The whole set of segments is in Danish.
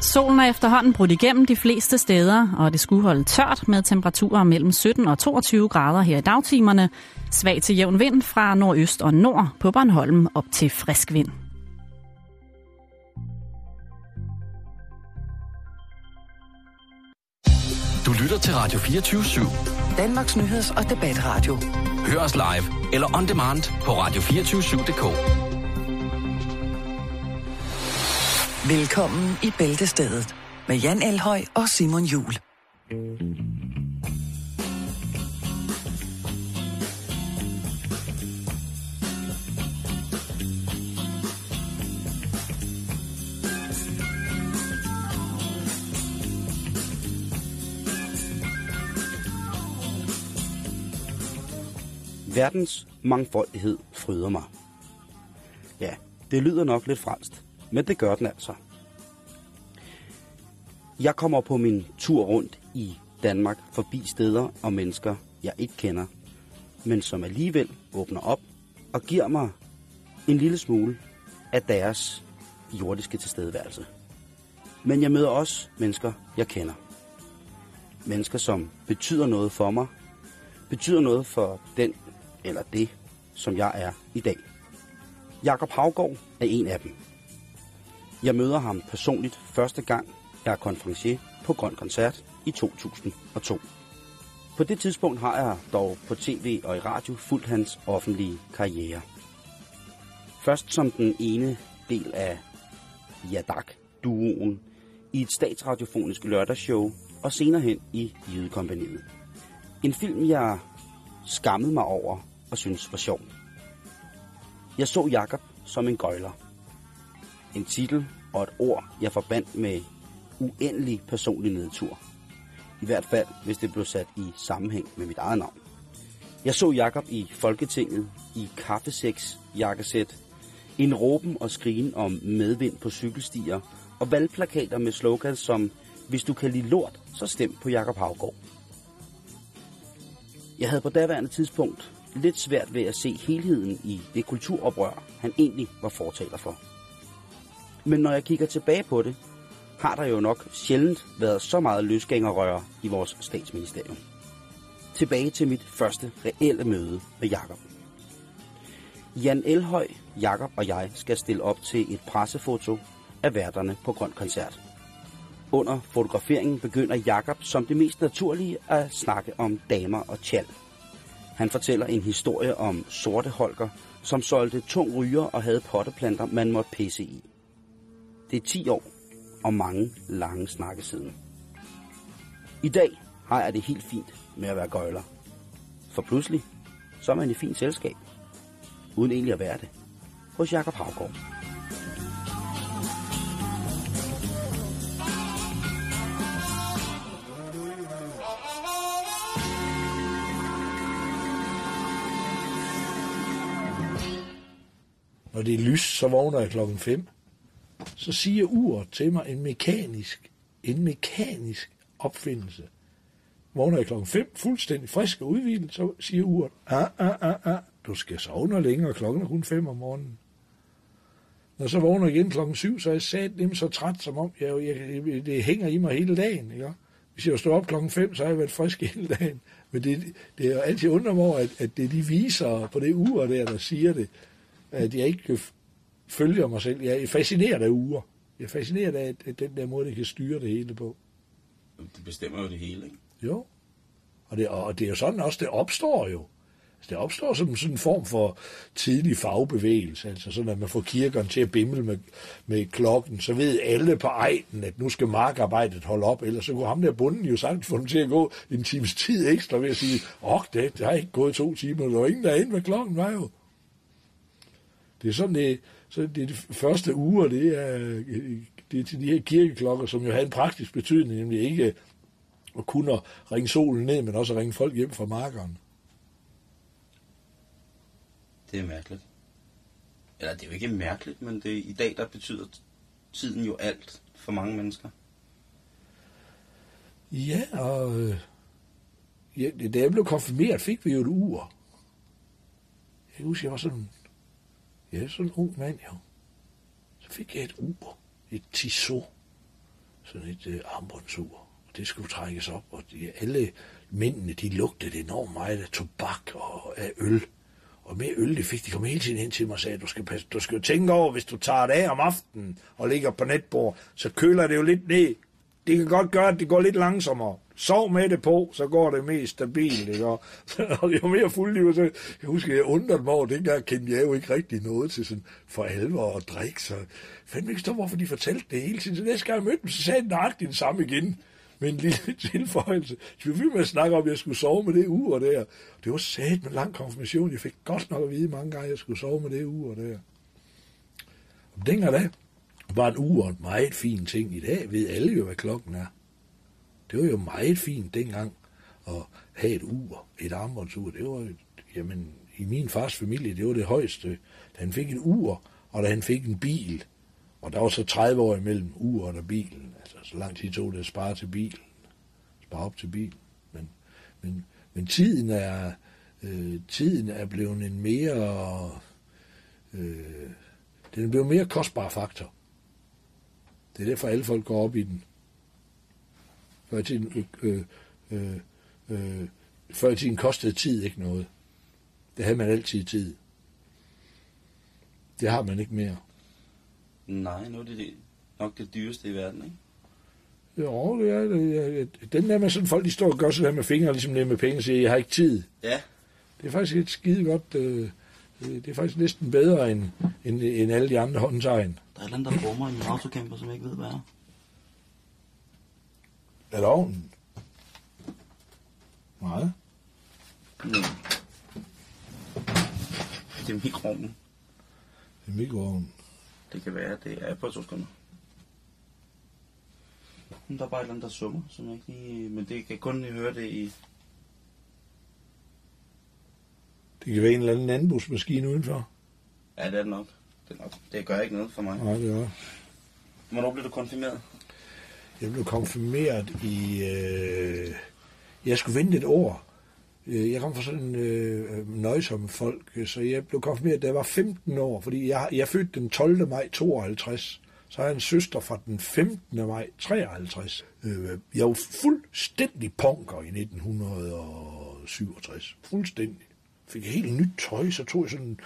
Solen er efterhånden brudt igennem de fleste steder, og det skulle holde tørt med temperaturer mellem 17 og 22 grader her i dagtimerne. Svag til jævn vind fra nordøst og nord på Bornholm op til frisk vind. Du lytter til Radio 24 /7. Danmarks nyheds- og debatradio. Hør os live eller on demand på radio247.dk. Velkommen i Bæltestedet med Jan Elhøj og Simon Jul. Verdens mangfoldighed fryder mig. Ja, det lyder nok lidt fransk, men det gør den altså. Jeg kommer på min tur rundt i Danmark forbi steder og mennesker, jeg ikke kender, men som alligevel åbner op og giver mig en lille smule af deres jordiske tilstedeværelse. Men jeg møder også mennesker, jeg kender. Mennesker, som betyder noget for mig, betyder noget for den eller det, som jeg er i dag. Jakob Havgård er en af dem. Jeg møder ham personligt første gang, jeg er konferencier på Grøn Koncert i 2002. På det tidspunkt har jeg dog på tv og i radio fulgt hans offentlige karriere. Først som den ene del af Jadak-duoen i et statsradiofonisk lørdagsshow, og senere hen i Jydekompaniet. En film, jeg skammede mig over og synes var sjov. Jeg så Jakob som en gøjler. En titel og et ord, jeg forbandt med uendelig personlig nedtur. I hvert fald, hvis det blev sat i sammenhæng med mit eget navn. Jeg så Jakob i Folketinget i kaffeseks jakkesæt, en råben og skrigen om medvind på cykelstier og valgplakater med slogans som Hvis du kan lide lort, så stem på Jakob Havgård. Jeg havde på daværende tidspunkt lidt svært ved at se helheden i det kulturoprør, han egentlig var fortaler for. Men når jeg kigger tilbage på det, har der jo nok sjældent været så meget løsgængerrøre i vores statsministerium. Tilbage til mit første reelle møde med Jakob. Jan Elhøj, Jakob og jeg skal stille op til et pressefoto af værterne på Grøn Koncert. Under fotograferingen begynder Jakob som det mest naturlige at snakke om damer og tjal. Han fortæller en historie om sorte holker, som solgte tung ryger og havde potteplanter, man måtte pisse i. Det er 10 år og mange lange snakke siden. I dag har jeg det helt fint med at være gøjler. For pludselig, så er man i fint selskab. Uden egentlig at være det. Hos Jakob Havgård. Når det er lys, så vågner jeg klokken 5. Så siger uret til mig en mekanisk, en mekanisk opfindelse. Vågner jeg klokken 5, fuldstændig frisk og udvildet, så siger uret, ah, ah, ah, ah, du skal sove noget længere, klokken er kun 5 om morgenen. Når så vågner jeg igen klokken 7, så er jeg sat dem så træt, som om jeg, jeg, det hænger i mig hele dagen. Ikke? Hvis jeg står op klokken 5, så har jeg været frisk hele dagen. Men det, det er jo altid undret mig over, at, at det de viser på det ur der, der siger det, at jeg ikke følger mig selv. Jeg er fascineret af uger. Jeg er fascineret af at den der måde, det kan styre det hele på. Det bestemmer jo det hele, ikke? Jo. Og det, og det er jo sådan også, det opstår jo. Altså, det opstår som sådan en form for tidlig fagbevægelse, altså sådan at man får kirkerne til at bimle med, med klokken, så ved alle på ejden, at nu skal markarbejdet holde op, ellers så kunne ham der bunden jo sagt få dem til at gå en times tid ekstra ved at sige, åh, det, det har ikke gået to timer, der var ingen derinde, hvad klokken var jo. Det er sådan, det, så det, er de første uger, det er, det er til de her kirkeklokker, som jo havde en praktisk betydning, nemlig ikke at kunne ringe solen ned, men også at ringe folk hjem fra markeren. Det er mærkeligt. Eller det er jo ikke mærkeligt, men det, i dag der betyder tiden jo alt for mange mennesker. Ja, og øh, ja, da jeg blev konfirmeret, fik vi jo et ur. Jeg husker, jeg var sådan Ja, sådan en ung mand, jo. Så fik jeg et ur. Et Tissot. sådan et øh, armbåndsur. Og det skulle trækkes op, og de, alle mændene, de lugtede enormt meget af tobak og af øl. Og mere øl, det fik de kom hele tiden ind til mig og sagde, du skal, passe, du skal jo tænke over, hvis du tager det af om aftenen og ligger på netbord, så køler det jo lidt ned. Det kan godt gøre, at det går lidt langsommere. Sov med det på, så går det mest stabilt. Ikke? Og, og jo mere fuld så jeg husker, jeg undrede mig over, dengang kendte jeg jo ikke rigtig noget til sådan for alvor og drikke, så fandme ikke stå, hvorfor de fortalte det hele tiden. Så næste gang jeg mødte dem, så sagde de nøjagtigt det samme igen med en lille tilføjelse. Så vi med at snakke om, at jeg skulle sove med det ur der. Det var sat med lang konfirmation. Jeg fik godt nok at vide mange gange, at jeg skulle sove med det ur der. Og dengang da var en ur en meget fin ting. I dag ved alle jo, hvad klokken er. Det var jo meget fint dengang at have et ur, et armbåndsur. Det var, jamen, i min fars familie, det var det højeste. Da han fik et ur, og da han fik en bil, og der var så 30 år imellem uret og bilen. Altså, så lang tid tog det at spare til bilen. Spare op til bilen. Men, men, men tiden er, øh, tiden er blevet en mere... Øh, den er blevet mere kostbar faktor. Det er derfor, alle folk går op i den. Før i tiden, øh, øh, øh, før i tiden kostede tid ikke noget. Det havde man altid tid. Det har man ikke mere. Nej, nu er det nok det dyreste i verden, ikke? Jo, det er det. Den der med sådan folk, de står og gør sådan der med fingre, ligesom det med penge, og siger, jeg har ikke tid. Ja. Det er faktisk et skide godt, øh, det er faktisk næsten bedre end, end, end alle de andre håndtegn. Der er et eller andet, der brummer i en autocamper, som jeg ikke ved, hvad er. Er det ovnen? Nej. Mm. Det er mikroovnen. Det er mikroovnen. Det kan være, det er på to sekunder. Men der er bare et eller andet, der summer, som jeg ikke lige... Men det kan kun høre det i... Det kan være en eller anden landbrugsmaskine udenfor. Ja, det er det nok. Det, er nok. det gør ikke noget for mig. Nej, det er Hvornår blev du konfirmeret? Jeg blev konfirmeret i... Øh, jeg skulle vente et år. Øh, jeg kom fra sådan øh, nøjsomme folk, så jeg blev konfirmeret, da jeg var 15 år, fordi jeg, jeg fødte den 12. maj 52. Så har jeg en søster fra den 15. maj 53. Øh, jeg var fuldstændig punker i 1967. Fuldstændig. Fik jeg helt nyt tøj, så tog jeg sådan en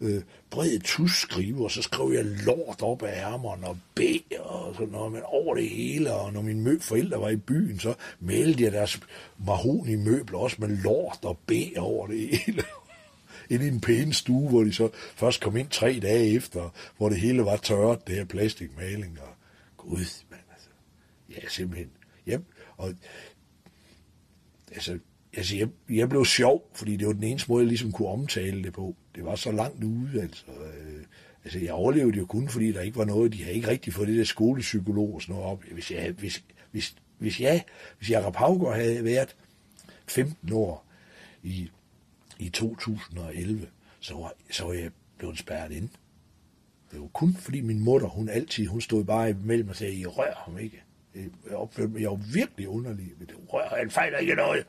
øh, bred tusskrive, og så skrev jeg lort op af ærmerne og B og sådan noget, men over det hele, og når mine mø forældre var i byen, så meldte jeg deres mahoni møbler også med lort og B over det hele. Ind i en pæn stue, hvor de så først kom ind tre dage efter, hvor det hele var tørret, det her plastikmaling, og gud, mand, altså, ja, simpelthen, ja, og altså, altså jeg, jeg blev sjov, fordi det var den eneste måde, jeg ligesom kunne omtale det på. Det var så langt ude, altså. Øh, altså, jeg overlevede jo kun, fordi der ikke var noget, de havde ikke rigtig fået det der skolepsykolog og sådan noget op. Hvis jeg, hvis, hvis, hvis jeg, hvis Jacob Havgaard havde været 15 år i, i 2011, så var, så var jeg blevet spærret ind. Det var kun fordi min mutter, hun altid, hun stod bare imellem og sagde, I rør ham ikke. Øh, jeg opførte mig, jeg var virkelig underlig. Det rør, han fejler ikke noget.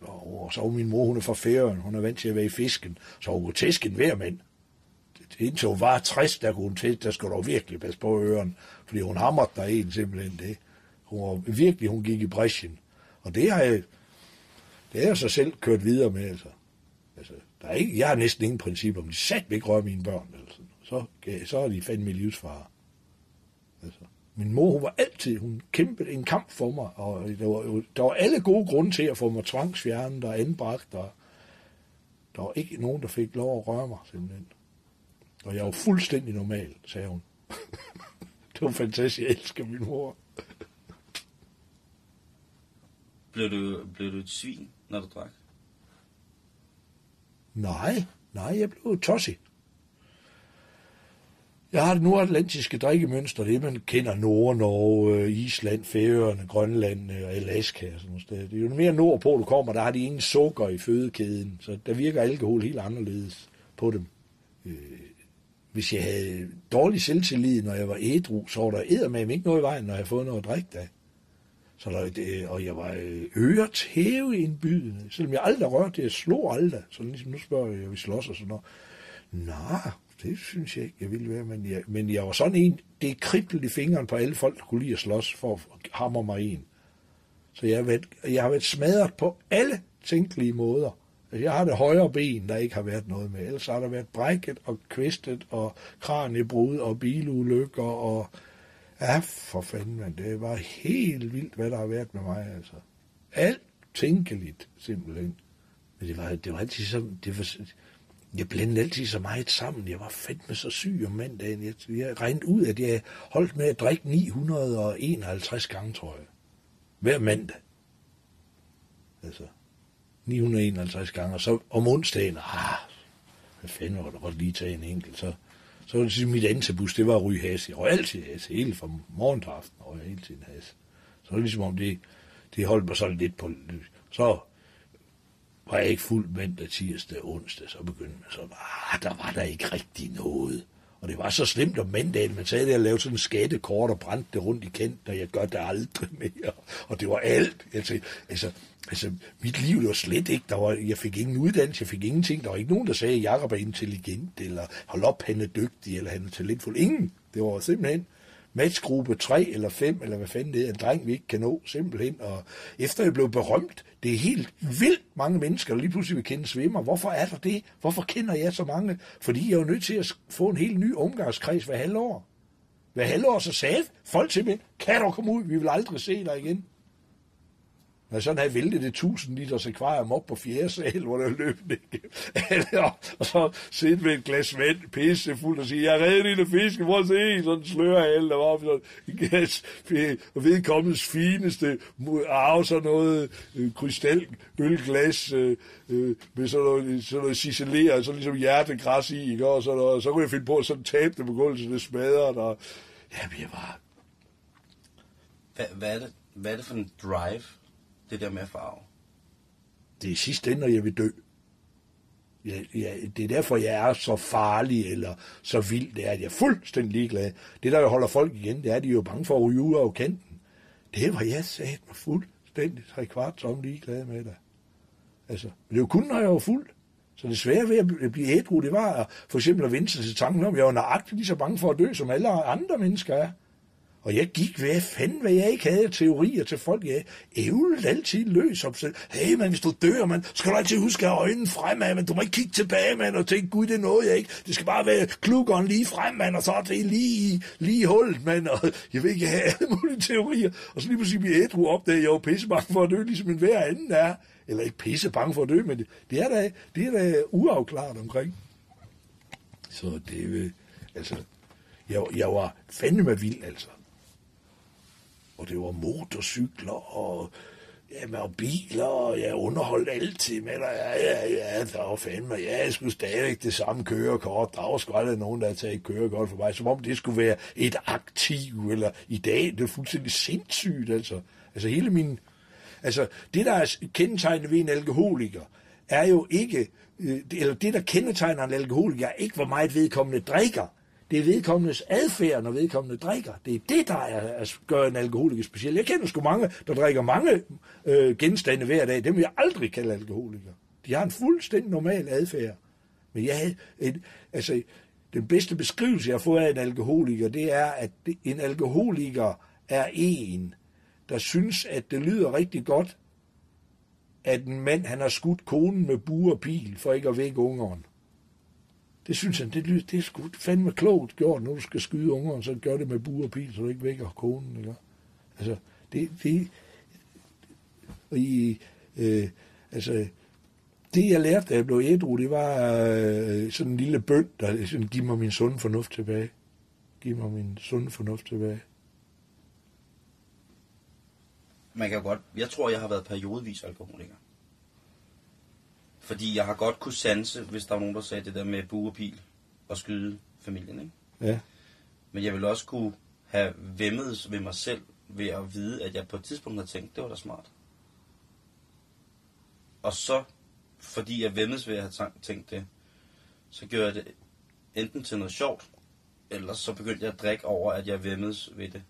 Og så var min mor, hun er fra Færøen, hun er vant til at være i fisken, så hun kunne tæske en hver mand. Indtil hun var 60, der kunne hun tæske, der skulle du virkelig passe på øren, fordi hun hamrede der en simpelthen det. Hun var virkelig, hun gik i bræschen. Og det har jeg, det har jeg så selv kørt videre med, altså. altså der er ikke, jeg har næsten ingen princip om, de sat ikke røre mine børn, altså. Så, så er de fandme livsfare. Min mor, hun var altid, hun kæmpede en kamp for mig, og der var, jo- der var alle gode grunde til at få mig tvangsfjernet og anbragt, og der var ikke nogen, der fik lov at røre mig, simpelthen. Og jeg var fuldstændig normal, sagde hun. det var fantastisk, jeg elsker min mor. Blev du, blev du et svin, når du drak? Nej, nej, jeg blev tosset. Jeg har det nordatlantiske drikkemønster, det man kender Nord-Norge, Island, Færøerne, Grønland øh, og Alaska og sådan noget. sted. Det er jo mere nordpå, du kommer, der har de ingen sukker i fødekæden, så der virker alkohol helt anderledes på dem. Øh, hvis jeg havde dårlig selvtillid, når jeg var ædru, så var der eddermame ikke noget i vejen, når jeg havde fået noget at drikke da. Så der, det, og jeg var øh, øret hæve indbydende, selvom jeg aldrig rørte det, jeg slog aldrig. Så ligesom nu spørger jeg, jeg vil slås og sådan noget. Nå, det synes jeg ikke, jeg ville være, men jeg, men jeg var sådan en, det kriblede i fingeren på alle folk, der kunne lide at slås for at hamre mig en. Så jeg har, været, jeg har været smadret på alle tænkelige måder. Altså, jeg har det højre ben, der ikke har været noget med. Ellers har der været brækket og kvistet og kraniebrud og bilulykker og... Ja, for fanden, man. Det var helt vildt, hvad der har været med mig, altså. Alt tænkeligt, simpelthen. Men det var, det var altid sådan... Det var, jeg blandede altid så meget sammen. Jeg var fandme så syg om mandagen. Jeg, jeg regnede ud, at jeg holdt med at drikke 951 gange, tror jeg. Hver mandag. Altså, 951 gange. Og så om onsdagen, ah, hvad fanden var det godt lige tage en enkelt. Så, så var det ligesom mit antabus, det var at ryge has. Jeg røg altid has, hele fra morgen til aften, og jeg hele tiden has. Så var det ligesom om det, det holdt mig sådan lidt på... Så var jeg ikke fuld mandag, tirsdag, onsdag, så begyndte man så, ah, der var der ikke rigtig noget. Og det var så slemt om mandagen, man sagde det jeg lavede sådan en skattekort og brændte det rundt i kendt, og jeg gør det aldrig mere. Og det var alt. Altså, altså, altså mit liv var slet ikke, der var, jeg fik ingen uddannelse, jeg fik ingenting. Der var ikke nogen, der sagde, at Jacob er intelligent, eller hold op, han er dygtig, eller han er talentfuld. Ingen. Det var simpelthen, matchgruppe 3 eller 5, eller hvad fanden det er, en dreng, vi ikke kan nå, simpelthen. Og efter jeg blev berømt, det er helt vildt mange mennesker, der lige pludselig vil kende svimmer. Hvorfor er der det? Hvorfor kender jeg så mange? Fordi jeg er jo nødt til at få en helt ny omgangskreds hver halvår. Hver halvår så sagde folk til mig, kan du komme ud, vi vil aldrig se dig igen. Når sådan havde væltet det 1000 liters akvarium op på fjerde sal, hvor der løb det og så sidde med et glas vand, pisse fuld og sige, jeg redder lille prøv at se, sådan slører alle, der var op sådan en gas, og vedkommendes fineste arve, sådan noget øh, krystalølglas øh, øh, med sådan noget, sådan noget ciceleret, sådan ligesom hjertegræs i, ikke? Og, sådan noget, og så kunne jeg finde på at sådan tabe det på gulvet, så det smadret, og ja, jeg var... Hvad, hvad, er det, hvad er det for en drive, det der med farve? det er sidste ende, når jeg vil dø. Jeg, jeg, det er derfor, jeg er så farlig eller så vild. Det er, at jeg er fuldstændig ligeglad. Det, der jo holder folk igen, det er, at de er jo bange for at ryge ud af kanten. Det var jeg sat mig fuldstændig tre kvart som ligeglad med det. Altså, men det var kun, når jeg var fuld. Så det svære ved at blive ædru, det var at, for eksempel at vende sig til tanken om, at jeg var nøjagtigt lige så bange for at dø, som alle andre mennesker er. Og jeg gik, hvad fanden, hvad jeg ikke havde teorier til folk. Jeg ævlede altid løs op selv. Hey, man, hvis du dør, man, skal du altid huske at have øjnene fremad, men du må ikke kigge tilbage, man, og tænke, gud, det er noget, jeg ikke. Det skal bare være klukkeren lige frem, man, og så er det lige, lige hullet, man, og jeg vil ikke have alle mulige teorier. Og så lige pludselig bliver ædru op, da jeg er pisse bange for at dø, ligesom en hver anden er. Eller ikke pisse bange for at dø, men det, det er da, det er da uafklaret omkring. Så det, øh, altså, jeg, jeg var fandme vild, altså og det var motorcykler, og, ja, og biler, og jeg underholdt altid med dig. Ja, ja, ja, der var fandme, ja, jeg skulle stadigvæk det samme kørekort. Der var sgu aldrig nogen, der havde taget kørekort for mig, som om det skulle være et aktiv, eller i dag, det er fuldstændig sindssygt, altså. Altså hele min, altså det, der er kendetegnet ved en alkoholiker, er jo ikke, øh, eller det, der kendetegner en alkoholiker, er ikke, hvor meget vedkommende drikker, det er vedkommendes adfærd, når vedkommende drikker. Det er det, der er, er, gør en alkoholiker speciel. Jeg kender sgu mange, der drikker mange øh, genstande hver dag. Dem vil jeg aldrig kalde alkoholikere. De har en fuldstændig normal adfærd. Men jeg havde en, altså, den bedste beskrivelse, jeg har fået af en alkoholiker, det er, at en alkoholiker er en, der synes, at det lyder rigtig godt, at en mand han har skudt konen med bue og pil, for ikke at vække ungeren. Det synes han, det, det er sgu fandme klogt gjort, når du skal skyde ungeren, så gør det med bur og pil, så du ikke vækker konen. Ikke? Altså, det, det, i, øh, altså, det jeg lærte, da jeg blev ædru, det var øh, sådan en lille bøn, der sådan, giv mig min sunde fornuft tilbage. Giv mig min sunde fornuft tilbage. Man kan godt, jeg tror, jeg har været periodevis alkoholiker. Fordi jeg har godt kunne sanse, hvis der var nogen, der sagde det der med buerpil og skyde familien, ikke? Ja. Men jeg vil også kunne have vemmet ved mig selv ved at vide, at jeg på et tidspunkt har tænkt, det var da smart. Og så, fordi jeg vemmes ved at have tænkt det, så gjorde jeg det enten til noget sjovt, eller så begyndte jeg at drikke over, at jeg vemmes ved det.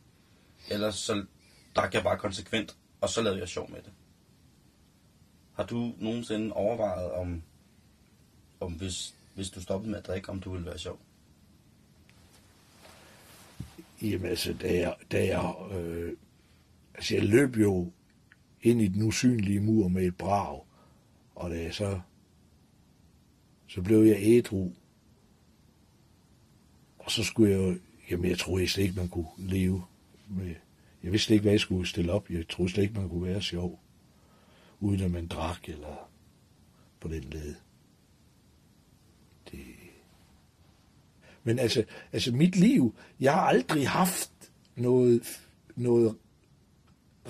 Eller så drak jeg bare konsekvent, og så lavede jeg sjov med det. Har du nogensinde overvejet, om, om hvis, hvis du stoppede med at drikke, om du ville være sjov? Jamen altså, da jeg, da jeg, øh, altså jeg løb jo ind i den usynlige mur med et brag, og da jeg så, så blev jeg ædru, og så skulle jeg jo, jamen jeg troede slet ikke, man kunne leve med, jeg vidste ikke, hvad jeg skulle stille op, jeg troede slet ikke, man kunne være sjov, uden at man drak, eller på den led. Det... Men altså, altså mit liv, jeg har aldrig haft noget, noget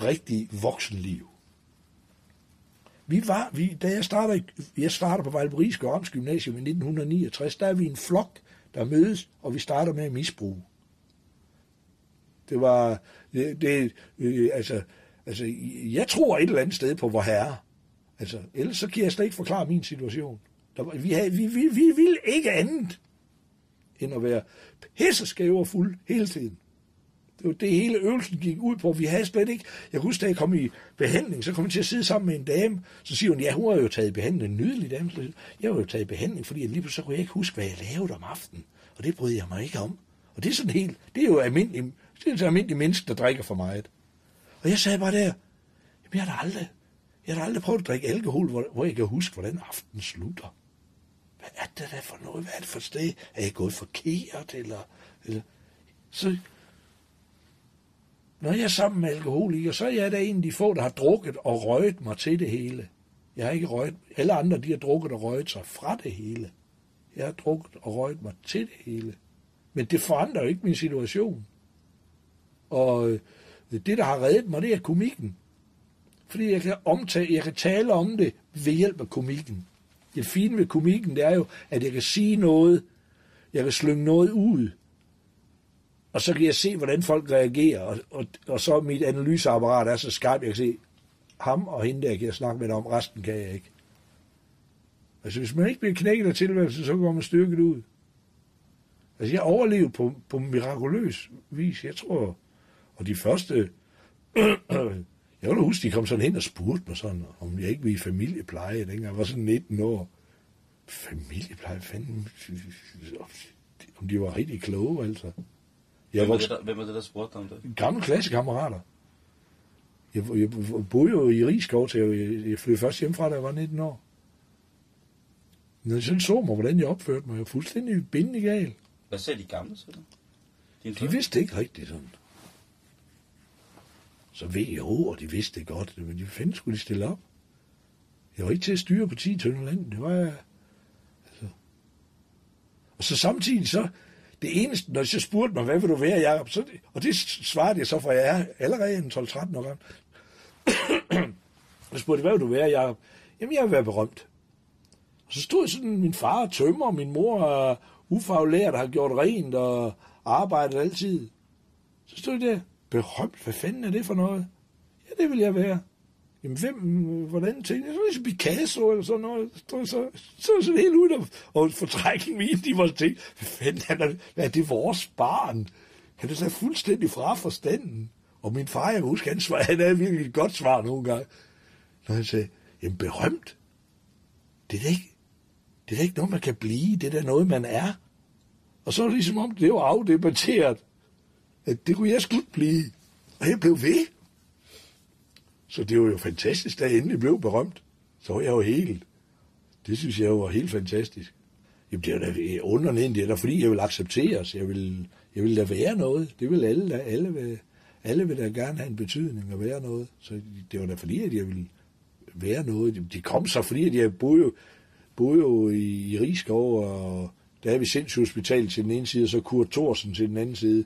rigtig voksenliv. Vi var, vi, da jeg startede, jeg startede på Vejlebris Gørms Gymnasium i 1969, der er vi en flok, der mødes, og vi starter med at misbruge. Det var, det, det øh, altså, altså, jeg tror et eller andet sted på vor herre. Altså, ellers så kan jeg slet ikke forklare min situation. Der, vi, havde, vi, vi, vi ville ikke andet end at være pisseskæve og fuld hele tiden. Det var det hele øvelsen gik ud på. Vi havde slet ikke... Jeg husker, da jeg kom i behandling, så kom jeg til at sidde sammen med en dame. Så siger hun, ja, hun har jo taget behandling. En nydelig dame. Så Jeg har jo taget behandling, fordi lige pludselig så kunne jeg ikke huske, hvad jeg lavede om aftenen. Og det brød jeg mig ikke om. Og det er sådan helt... Det er jo almindelig, det er så almindelig menneske, der drikker for meget. Og jeg sagde bare der, jamen jeg har da aldrig, jeg har da aldrig prøvet at drikke alkohol, hvor, hvor jeg kan huske, hvordan aftenen slutter. Hvad er det der for noget? Hvad er det for sted? Er jeg gået forkert? Eller, eller... Så, når jeg er sammen med alkoholikere, så er jeg da en af de få, der har drukket og røget mig til det hele. Jeg har ikke røget. Alle andre, de har drukket og røget sig fra det hele. Jeg har drukket og røget mig til det hele. Men det forandrer jo ikke min situation. Og øh, det, der har reddet mig, det er komikken. Fordi jeg kan, omtale, jeg kan tale om det ved hjælp af komikken. Det fine ved komikken, det er jo, at jeg kan sige noget, jeg kan slynge noget ud, og så kan jeg se, hvordan folk reagerer, og, og, og så mit analyseapparat er så skarpt, jeg kan se, ham og hende der kan jeg snakke med dem om, resten kan jeg ikke. Altså, hvis man ikke bliver knækket af tilværelsen, så går man styrket ud. Altså, jeg overlevede på, på mirakuløs vis, jeg tror. Og de første... jeg vil huske, de kom sådan hen og spurgte mig sådan, om jeg ikke ville i familiepleje, dengang jeg var sådan 19 år. Familiepleje, fanden... Om de var rigtig kloge, altså. Jeg Hvem var det, der, hvem er det, der spurgte dig om det? gamle klassekammerater. Jeg, jeg boede jo i Rigskov, til jeg, jeg flyttede først hjemmefra, da jeg var 19 år. Når de sådan så mig, hvordan jeg opførte mig, jeg var fuldstændig bindende gal. Hvad sagde de gamle til dig? De vidste ikke rigtigt sådan. Så WHO, og de vidste det godt, men de fanden skulle de stille op. Jeg var ikke til at styre på 10 tønder land, det var jeg. Altså. Og så samtidig så, det eneste, når de så spurgte mig, hvad vil du være, Jacob? Så, og det svarede jeg så, for jeg er allerede en 12-13 år gammel. Så spurgte de, hvad vil du være, Jacob? Jamen, jeg vil være berømt. Og så stod sådan min far tømmer, og min mor er ufaglært, har gjort rent og arbejdet altid. Så stod jeg der, berømt, hvad fanden er det for noget? Ja, det vil jeg være. Jamen, hvem, hvordan tænkte jeg? Så ligesom Picasso eller sådan noget. Så stod så, så helt ud og, og fortrækken min, de var tænkt, hvad fanden er det, hvad er det vores barn? Han er så fuldstændig fra forstanden. Og min far, jeg kan han, svar, han havde virkelig et godt svar nogle gange. Når han sagde, jamen berømt, det er da ikke, det er da ikke noget, man kan blive, det er da noget, man er. Og så er det ligesom om, det var afdebatteret, at det kunne jeg skulle blive. Og jeg blev ved. Så det var jo fantastisk, da jeg endelig blev berømt. Så var jeg jo helt. Det synes jeg jo var helt fantastisk. Jamen det er da underligt, det er da fordi, jeg vil accepteres. Jeg vil, jeg vil da være noget. Det vil alle da. Alle vil, alle vil da gerne have en betydning at være noget. Så det var da fordi, at jeg ville være noget. De kom så, fordi at jeg boede jo, boede jo i, i Rigskov, og der er vi sindssygehospital til den ene side, og så Kurt Thorsen til den anden side.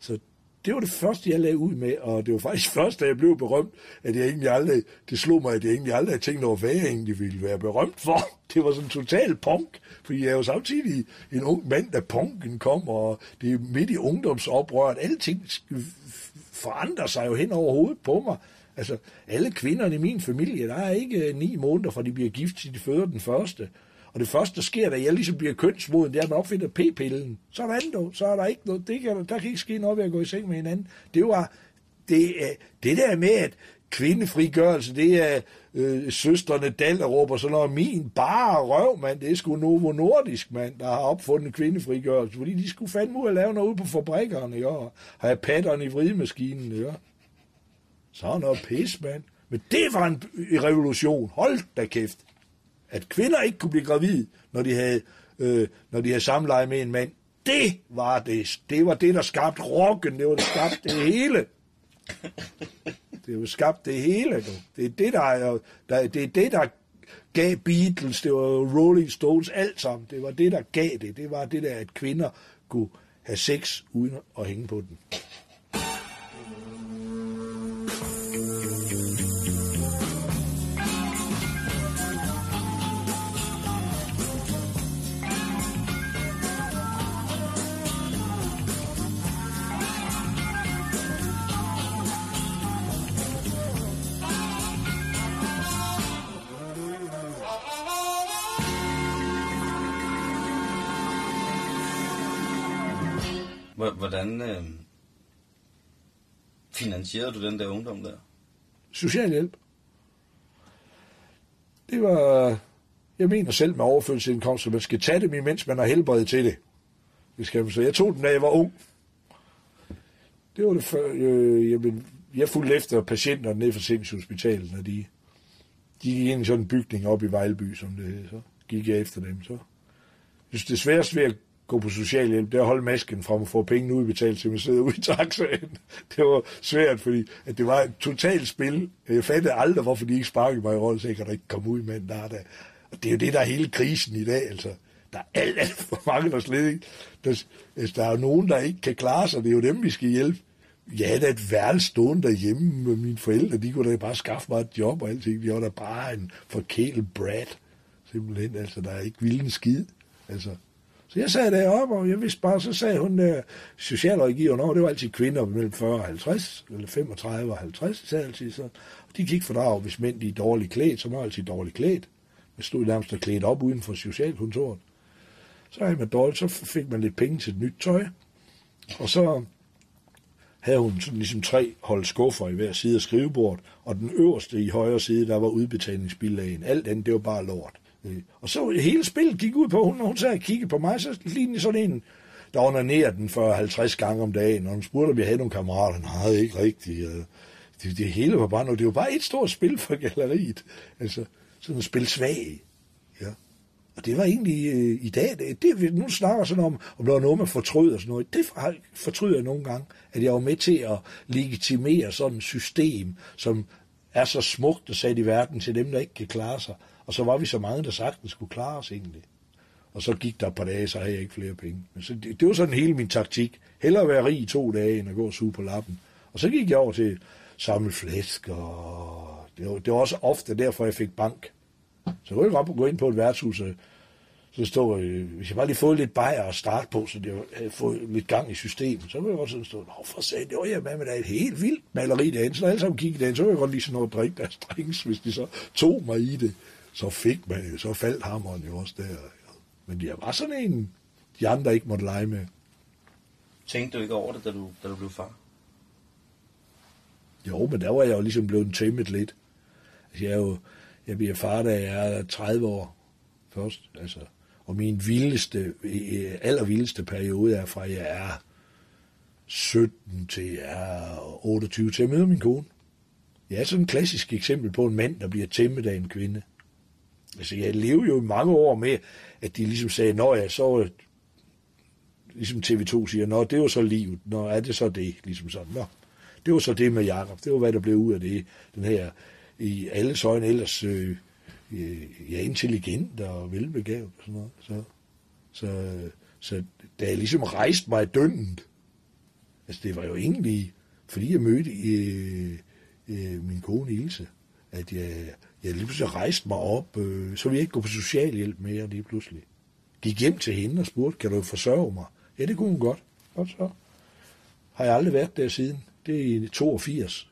Så det var det første, jeg lagde ud med, og det var faktisk først, da jeg blev berømt, at jeg egentlig aldrig, det slog mig, at jeg egentlig aldrig havde tænkt over, hvad jeg egentlig ville være berømt for. Det var sådan total punk, fordi jeg er jo samtidig en ung mand, da punken kom, og det er midt i ungdomsoprøret. Alting forandrer sig jo hen over hovedet på mig. Altså, alle kvinderne i min familie, der er ikke øh, ni måneder, fra de bliver gift, til de føder den første. Og det første, der sker, da jeg ligesom bliver kønsmoden, det er, at man opfinder p-pillen. Så er der andet, så er der ikke noget. Det kan, der kan ikke ske noget ved at gå i seng med hinanden. Det var det, øh, det der med, at kvindefrigørelse, det er øh, søsterne Dallerup og sådan noget. Min bare røv, mand, det er sgu Novo Nordisk, mand, der har opfundet kvindefrigørelse, fordi de skulle fandme ud at lave noget ude på fabrikkerne, ja, og have patterne i vridemaskinen, jo. Så noget pis, mand. Men det var en revolution. Hold da kæft. At kvinder ikke kunne blive gravide, når de havde, øh, når de havde samleje med en mand. Det var det. Det var det, der skabte rocken. Det var det, der skabte det hele. Det var skabt det hele. Du. Det er det, der, der, det er det, der gav Beatles, det var Rolling Stones, alt sammen. Det var det, der gav det. Det var det der, at kvinder kunne have sex uden at hænge på den. Hvordan øh, finansierede du den der ungdom der? Socialhjælp. Det var, jeg mener selv med overførselsindkomst, at man skal tage dem, imens man har helbred til det. det skal man så. Jeg tog den, da jeg var ung. Det var det før, øh, jamen, jeg fulgte efter patienterne ned fra sindshospitalet, når de, de gik ind i sådan en bygning op i Vejleby, som det hed, så gik jeg efter dem. Så. Jeg synes, det sværeste ved at gå på socialhjælp, det er at holde masken frem og få pengene udbetalt, til man sidder ude i taxaen. Det var svært, fordi at det var et totalt spil. Jeg fattede aldrig, hvorfor de ikke sparkede mig i rollen, så jeg kan da ikke komme ud med en der, der. Og det er jo det, der er hele krisen i dag, altså. Der er alt, alt for mange, der slet ikke... Der, altså, der er jo nogen, der ikke kan klare sig. Det er jo dem, vi skal hjælpe. Jeg havde da et værelse stående derhjemme med mine forældre. De kunne da bare skaffe mig et job og alting. De var da bare en forkælet brat. Simpelthen, altså, der er ikke vildt skid. Altså, så jeg sad deroppe, og jeg vidste bare, så sagde hun øh, socialrådgiveren over, det var altid kvinder mellem 40 og 50, eller 35 og 50, sagde altid sådan. Og de gik for fordrage, hvis mænd de er dårligt klædt, så var altid dårligt klædt. Man stod nærmest og klædt op uden for socialkontoret. Så havde man dårligt, så fik man lidt penge til et nyt tøj. Og så havde hun sådan ligesom tre hold skuffer i hver side af skrivebordet, og den øverste i højre side, der var udbetalingsbillagen. Alt andet, det var bare lort. Øh, Og så hele spillet gik ud på, hun, når hun sad og kiggede på mig, så lignede sådan en, der onanerede den for 50 gange om dagen, og hun spurgte, om jeg havde nogle kammerater. Nej, ikke rigtigt. Øh, Det, det hele var bare noget. Det var bare et stort spil for galleriet. Altså, sådan et spil svag. Ja. Og det var egentlig øh, i dag, det, det, nu snakker sådan om, om der var noget, man fortrød og sådan noget. Det fortryder jeg nogle gange, at jeg var med til at legitimere sådan et system, som er så smukt og sat i verden til dem, der ikke kan klare sig. Og så var vi så mange, der sagtens skulle klare os egentlig. Og så gik der et par dage, så havde jeg ikke flere penge. Men så, det, det var sådan hele min taktik. Hellere være rig i to dage, end at gå og suge på lappen. Og så gik jeg over til at samle flæsk, og det var, det var også ofte derfor, jeg fik bank. Så kunne jeg godt gå ind på et værtshus, og så stod, øh, hvis jeg bare lige fået lidt bajer at starte på, så det var, havde fået lidt gang i systemet, så kunne jeg godt sådan stå, nå for satan, det var jeg med, men der er et helt vildt maleri derinde, så alle sammen kiggede derinde, så kunne jeg godt lige sådan noget drikke deres drinks, hvis de så tog mig i det, så fik man jo, så faldt hammeren jo også der. Men jeg var sådan en, de andre ikke måtte lege med. Tænkte du ikke over det, da du, da du blev far? Jo, men der var jeg jo ligesom blevet tæmmet lidt. Altså, jeg, er jo, jeg bliver far, da jeg er 30 år først. Altså, og min vildeste, øh, allervildeste periode er fra, jeg er 17 til jeg er 28 til at møde min kone. Jeg er sådan et klassisk eksempel på en mand, der bliver tæmmet af en kvinde. Altså, jeg levede jo i mange år med, at de ligesom sagde, når jeg så ligesom TV2 siger, nå, det var så livet, nå, er det så det, ligesom sådan, nå. Det var så det med Jakob. Det var, hvad der blev ud af det. Den her, i alles øjne ellers, øh, øh, ja, intelligent og velbegavet og sådan noget. Så, så, så da jeg ligesom rejste mig dønnet, altså det var jo egentlig, fordi jeg mødte øh, øh, min kone Ilse, at jeg, jeg lige pludselig rejste mig op, øh, så ville jeg ikke gå på socialhjælp mere lige pludselig. Gik hjem til hende og spurgte, kan du forsørge mig? Ja, det kunne hun godt. Og så. Har jeg aldrig været der siden. Det er i 82.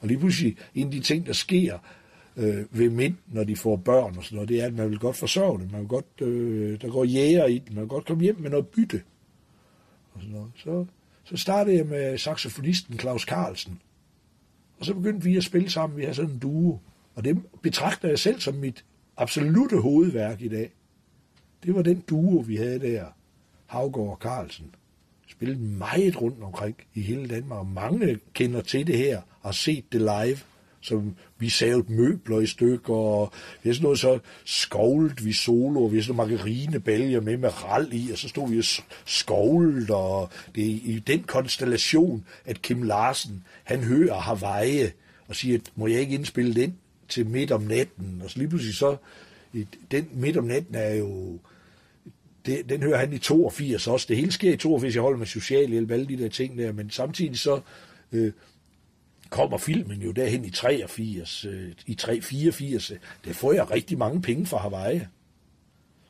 Og lige pludselig, en af de ting, der sker øh, ved mænd, når de får børn og sådan noget, det er, at man vil godt forsørge dem. Man vil godt, øh, der går jæger i dem. Man vil godt komme hjem med noget bytte. Og sådan noget. Så, så startede jeg med saxofonisten Claus Carlsen. Og så begyndte vi at spille sammen. Vi havde sådan en duo. Og det betragter jeg selv som mit absolute hovedværk i dag. Det var den duo, vi havde der. Havgård og Carlsen. Spillede meget rundt omkring i hele Danmark. Og mange kender til det her og har set det live. Så vi savede møbler i stykker, og vi havde sådan noget så skovlet vi solo, og vi havde sådan nogle margarinebælger med med ral i, og så stod vi og skovlet, og det er i den konstellation, at Kim Larsen, han hører Hawaii, og siger, at må jeg ikke indspille den til midt om natten, og så lige pludselig så, i- den midt om natten er jo, det, den hører han i 82 også. Det hele sker i 82, jeg holder med socialhjælp, alle de der ting der, men samtidig så øh, kommer filmen jo derhen i 83, øh, i 3, 84. Der får jeg rigtig mange penge fra Hawaii.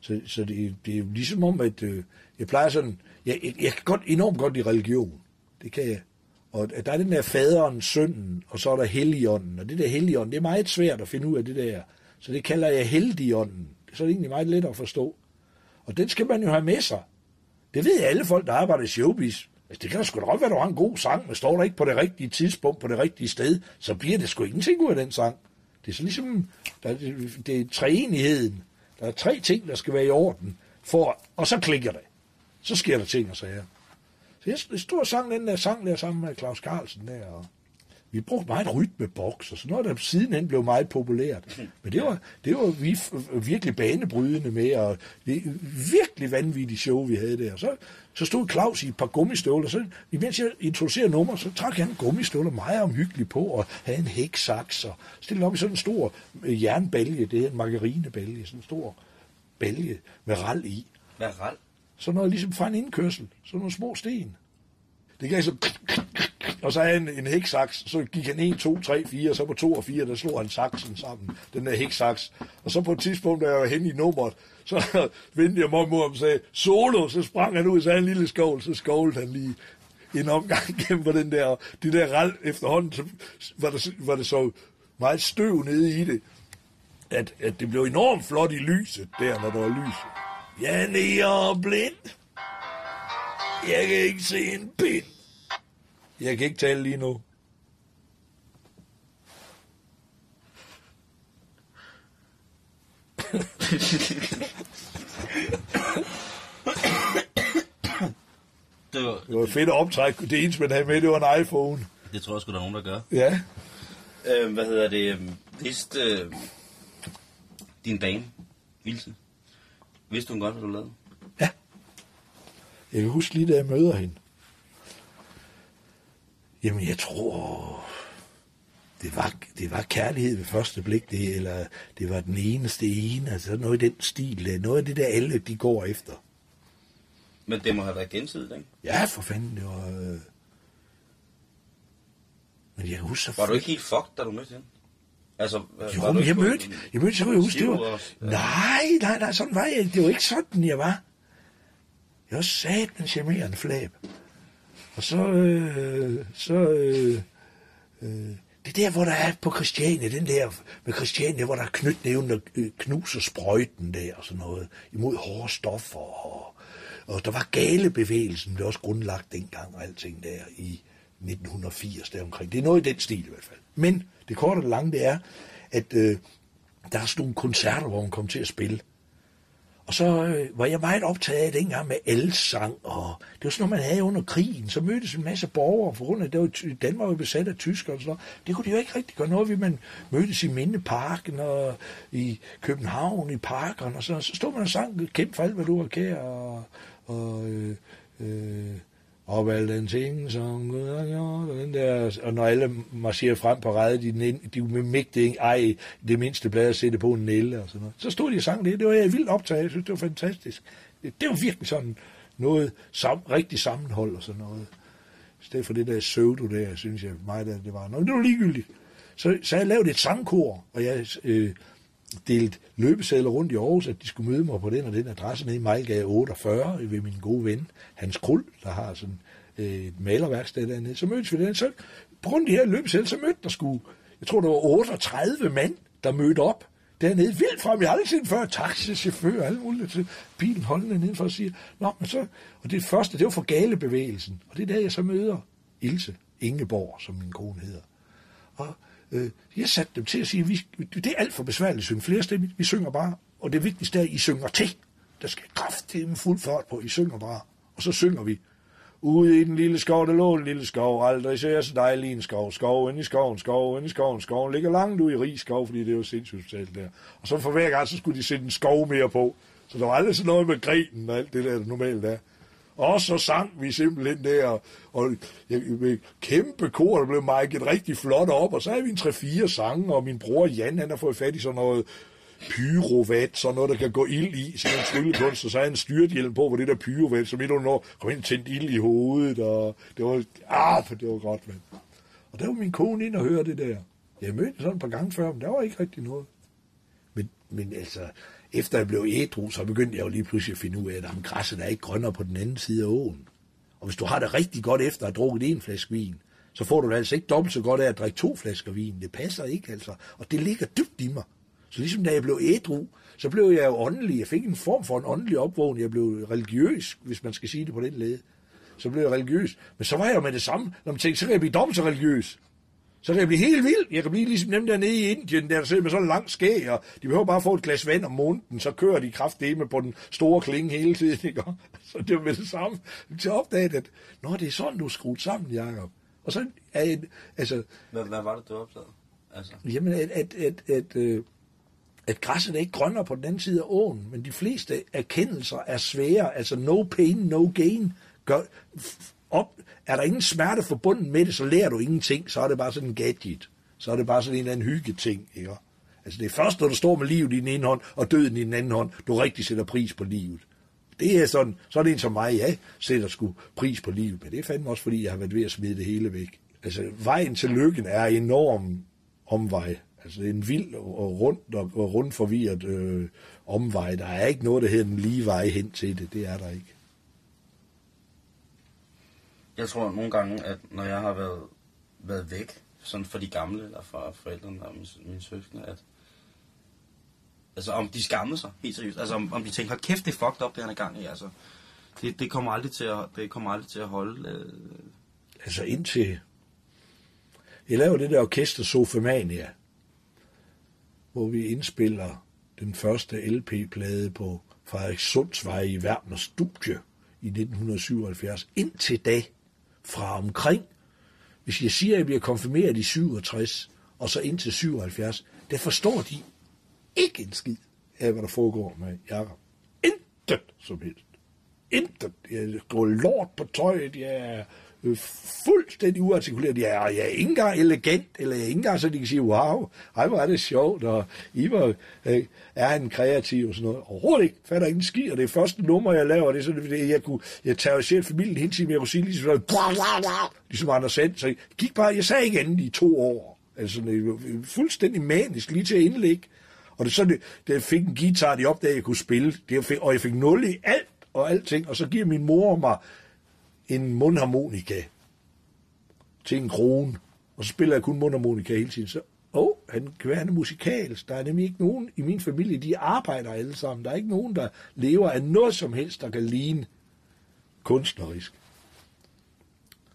Så, så det, det er jo ligesom om, at øh, jeg plejer sådan, jeg, jeg, jeg kan godt, enormt godt i religion. Det kan jeg. Og der er den der faderen, sønnen, og så er der helligånden. Og det der helligånden, det er meget svært at finde ud af det der. Så det kalder jeg heldigånden. Så er det egentlig meget let at forstå. Og den skal man jo have med sig. Det ved alle folk, der arbejder i showbiz. Altså, det kan da sgu da godt være, at du har en god sang, men står der ikke på det rigtige tidspunkt, på det rigtige sted, så bliver det sgu ingenting ud af den sang. Det er så ligesom, der, det, det er treenigheden. Der er tre ting, der skal være i orden, for, og så klikker det. Så sker der ting og sager. Så jeg, jeg stod og sang den der sang der sammen med Claus Carlsen der, og vi brugte meget rytmeboks og sådan noget, der sidenhen blev meget populært. Men det var, det var vi virkelig banebrydende med, og det virkelig vanvittigt show, vi havde der. Så, så stod Claus i et par gummistøvler, så imens jeg introducerede nummer, så trak han gummistøvler meget omhyggeligt på, og havde en hæksaks, og stillede op i sådan en stor øh, jernbælge, det er en margarinebælge, sådan en stor bælge med ral i. Hvad ral? Sådan noget ligesom fra en indkørsel, sådan nogle små sten. Det gav så... Altså- og så havde han en hæksaks, så gik han 1, 2, 3, 4, og så på 2 og 4, der slog han saksen sammen, den der hæksaks. Og så på et tidspunkt, da jeg var henne i nummeret, så vendte jeg mig mod ham og sagde, solo, så sprang han ud, så havde en lille skål, så skålede han lige en omgang gennem på den der, det der ral efterhånden, så var det, var det så meget støv nede i det, at, at det blev enormt flot i lyset der, når der var lys. Jeg er blind. Jeg kan ikke se en pind. Jeg kan ikke tale lige nu. Det, var, Det var fedt at optrække. Det eneste, man havde med, det var en iPhone. det tror jeg sgu, der er nogen, der gør. Ja. Øh, hvad hedder det? øh, Vidste øh, din dame, Vilse, vidste hun godt, hvad du lavede? Jeg kan huske lige, da jeg møder hende. Jamen, jeg tror, det var, det var kærlighed ved første blik, det, eller det var den eneste ene, altså noget i den stil, noget af det der alle, de går efter. Men det må have været gensidigt, ikke? Ja, for fanden, det var... Øh... Men jeg kan huske så Var du ikke helt fucked, da du mødte hende? Altså, var Jo, men jeg mødte, jeg mødte, så jeg huske, det var... Nej, nej, nej, sådan var jeg. Det var ikke sådan, jeg var. Jeg sagde den charmerende flab. Og så, øh, så, øh, øh, det der, hvor der er på Christiania, den der med Christiania, hvor der er knytnævnen, der øh, knuser sprøjten der og sådan noget, imod hårde stoffer. Og, og der var galebevægelsen, det var også grundlagt dengang og alting der i 1980 der omkring. Det er noget i den stil i hvert fald. Men det korte og lange, det er, at øh, der er sådan nogle koncerter, hvor hun kom til at spille. Og så øh, var jeg meget optaget af dengang med elsang, og det var sådan noget, man havde under krigen. Så mødtes en masse borgere, for grund af, det var, ty- Danmark var besat af tyskere og sådan noget. Det kunne de jo ikke rigtig gøre noget ved. Man mødtes i Mindeparken og i København i parkerne, og så, så stod man og sang, kæmpe for alt, hvad du har kær, og, og øh, øh, og Valentin, ting, som Gud har gjort, og den der, og når alle marcherer frem på rædet, de, de, med mægte ikke, ej, det mindste blad at sætte på en nælle og sådan noget. Så stod de og sang det, det var jeg vildt optaget, jeg synes, det var fantastisk. Det, det var virkelig sådan noget sam, rigtig sammenhold og sådan noget. I stedet for det der pseudo der, synes jeg mig der, det var. Nå, det var ligegyldigt. Så, så jeg lavede et sangkor, og jeg øh, delt løbesedler rundt i Aarhus, at de skulle møde mig på den og den adresse nede i Mejlgade 48 ved min gode ven, Hans Krul, der har sådan øh, et malerværksted dernede. Så mødtes vi den. Så på grund af de her løbesedler, så mødte der skulle, jeg tror, der var 38 mand, der mødte op dernede. Vildt frem. Jeg har aldrig set før taxichauffør og alle mulige til bilen holdende nedenfor og siger, Nå, men så, og det første, det var for galebevægelsen. Og det er der, jeg så møder Ilse Ingeborg, som min kone hedder. Og øh, jeg satte dem til at sige, at vi, det er alt for besværligt at synge flerstemmigt. Vi synger bare, og det vigtigste er, at I synger til. Der skal kraftedeme fuld fart på. I synger bare. Og så synger vi. Ude i den lille skov, der lå en lille skov, aldrig ser så dejlig en skov. Skov ind i skoven, skov ind i skoven, skoven ligger langt ud i rig skov, fordi det er jo sindssygt talt der. Og så for hver gang, så skulle de sætte en skov mere på. Så der var aldrig sådan noget med grenen og alt det der, der normalt er. Og så sang vi simpelthen der, og jeg, med kæmpe kor, der blev mic'et rigtig flot op, og så havde vi en 3-4 sange, og min bror Jan, han har fået fat i sådan noget pyrovat, sådan noget, der kan gå ild i, sådan en tryllekunst, og så havde han styrthjelm på, hvor det der pyrovat, som et under år kom ind og tændte ild i hovedet, og det var, ah, for det var godt, mand. Og der var min kone ind og hørte det der. Jeg mødte sådan et par gange før, men der var ikke rigtig noget. Men, men altså, efter jeg blev ædru, så begyndte jeg jo lige pludselig at finde ud af, at jamen, græsset er ikke grønnere på den anden side af åen. Og hvis du har det rigtig godt efter at have drukket en flaske vin, så får du det altså ikke dobbelt så godt af at drikke to flasker vin. Det passer ikke altså. Og det ligger dybt i mig. Så ligesom da jeg blev ædru, så blev jeg jo åndelig. Jeg fik en form for en åndelig opvågning. Jeg blev religiøs, hvis man skal sige det på den led. Så blev jeg religiøs. Men så var jeg jo med det samme, når man tænkte, så kan jeg blive dobbelt så religiøs. Så kan jeg blive helt vild. Jeg kan blive ligesom dem der nede i Indien, der sidder med sådan en lang skæg, og de behøver bare få et glas vand om måneden, så kører de kraftedeme på den store klinge hele tiden, ikke? Så det var med det samme. Til opdaget, at Nå, det er sådan, du er skruet sammen, Jacob. Og så er jeg, altså, Hvad, hvad var det, du opdagede? Altså, jamen, at, at, at, at, øh, at græsset er ikke grønnere på den anden side af åen, men de fleste erkendelser er svære, altså no pain, no gain. Gør, op, er der ingen smerte forbundet med det, så lærer du ingenting, så er det bare sådan en gadget. Så er det bare sådan en eller anden hyggeting, ikke? Altså det er først, når du står med livet i den ene hånd, og døden i den anden hånd, du rigtig sætter pris på livet. Det er sådan, så er det en som mig, ja, sætter sgu pris på livet, men det er fandme også, fordi jeg har været ved at smide det hele væk. Altså, vejen til lykken er enorm omvej. Altså, det er en vild og rundt og, og rundt forvirret øh, omvej. Der er ikke noget, der hedder en lige vej hen til det. Det er der ikke jeg tror nogle gange, at når jeg har været, været væk, sådan for de gamle, eller fra forældrene og mine, mine søskende, at altså om de skammede sig, helt seriøst. Altså om, om de tænker, hold kæft, det er fucked up, det han er gang i, altså. Det, det, kommer aldrig til at, det kommer aldrig til at holde. Øh, Altså indtil... Jeg laver det der orkester Sofemania, hvor vi indspiller den første LP-plade på Frederikssundsvej i Værner Studie i 1977. Indtil da, fra omkring, hvis jeg siger, at jeg bliver konfirmeret i 67, og så indtil 77, der forstår de ikke en skid af, hvad der foregår med Jakob. Intet som helst. Intet. Jeg går lort på tøjet, jeg er øh, fuldstændig uartikuleret. Jeg er, jeg er ikke engang elegant, eller jeg er ikke engang så, de kan sige, wow, ej, hvor er det sjovt, og I var, øh, er en kreativ og sådan noget. Overhovedet ikke. Fatter ingen ski, og det første nummer, jeg laver, det er sådan, at jeg kunne, jeg terroriserede familien hele tiden, jeg kunne sige lige sådan, noget, ligesom Anders Sand, så jeg gik bare, jeg sagde ikke andet i to år. Altså, det var fuldstændig manisk, lige til at indlægge. Og det er sådan, det, jeg fik en guitar, de opdagede, at jeg kunne spille, det, jeg fik, og jeg fik nul i alt og alting, og så giver min mor mig en mundharmonika til en krone, og så spiller jeg kun mundharmonika hele tiden. Så, åh, oh, han kan være, han er musikalsk. Der er nemlig ikke nogen i min familie, de arbejder alle sammen. Der er ikke nogen, der lever af noget som helst, der kan ligne kunstnerisk.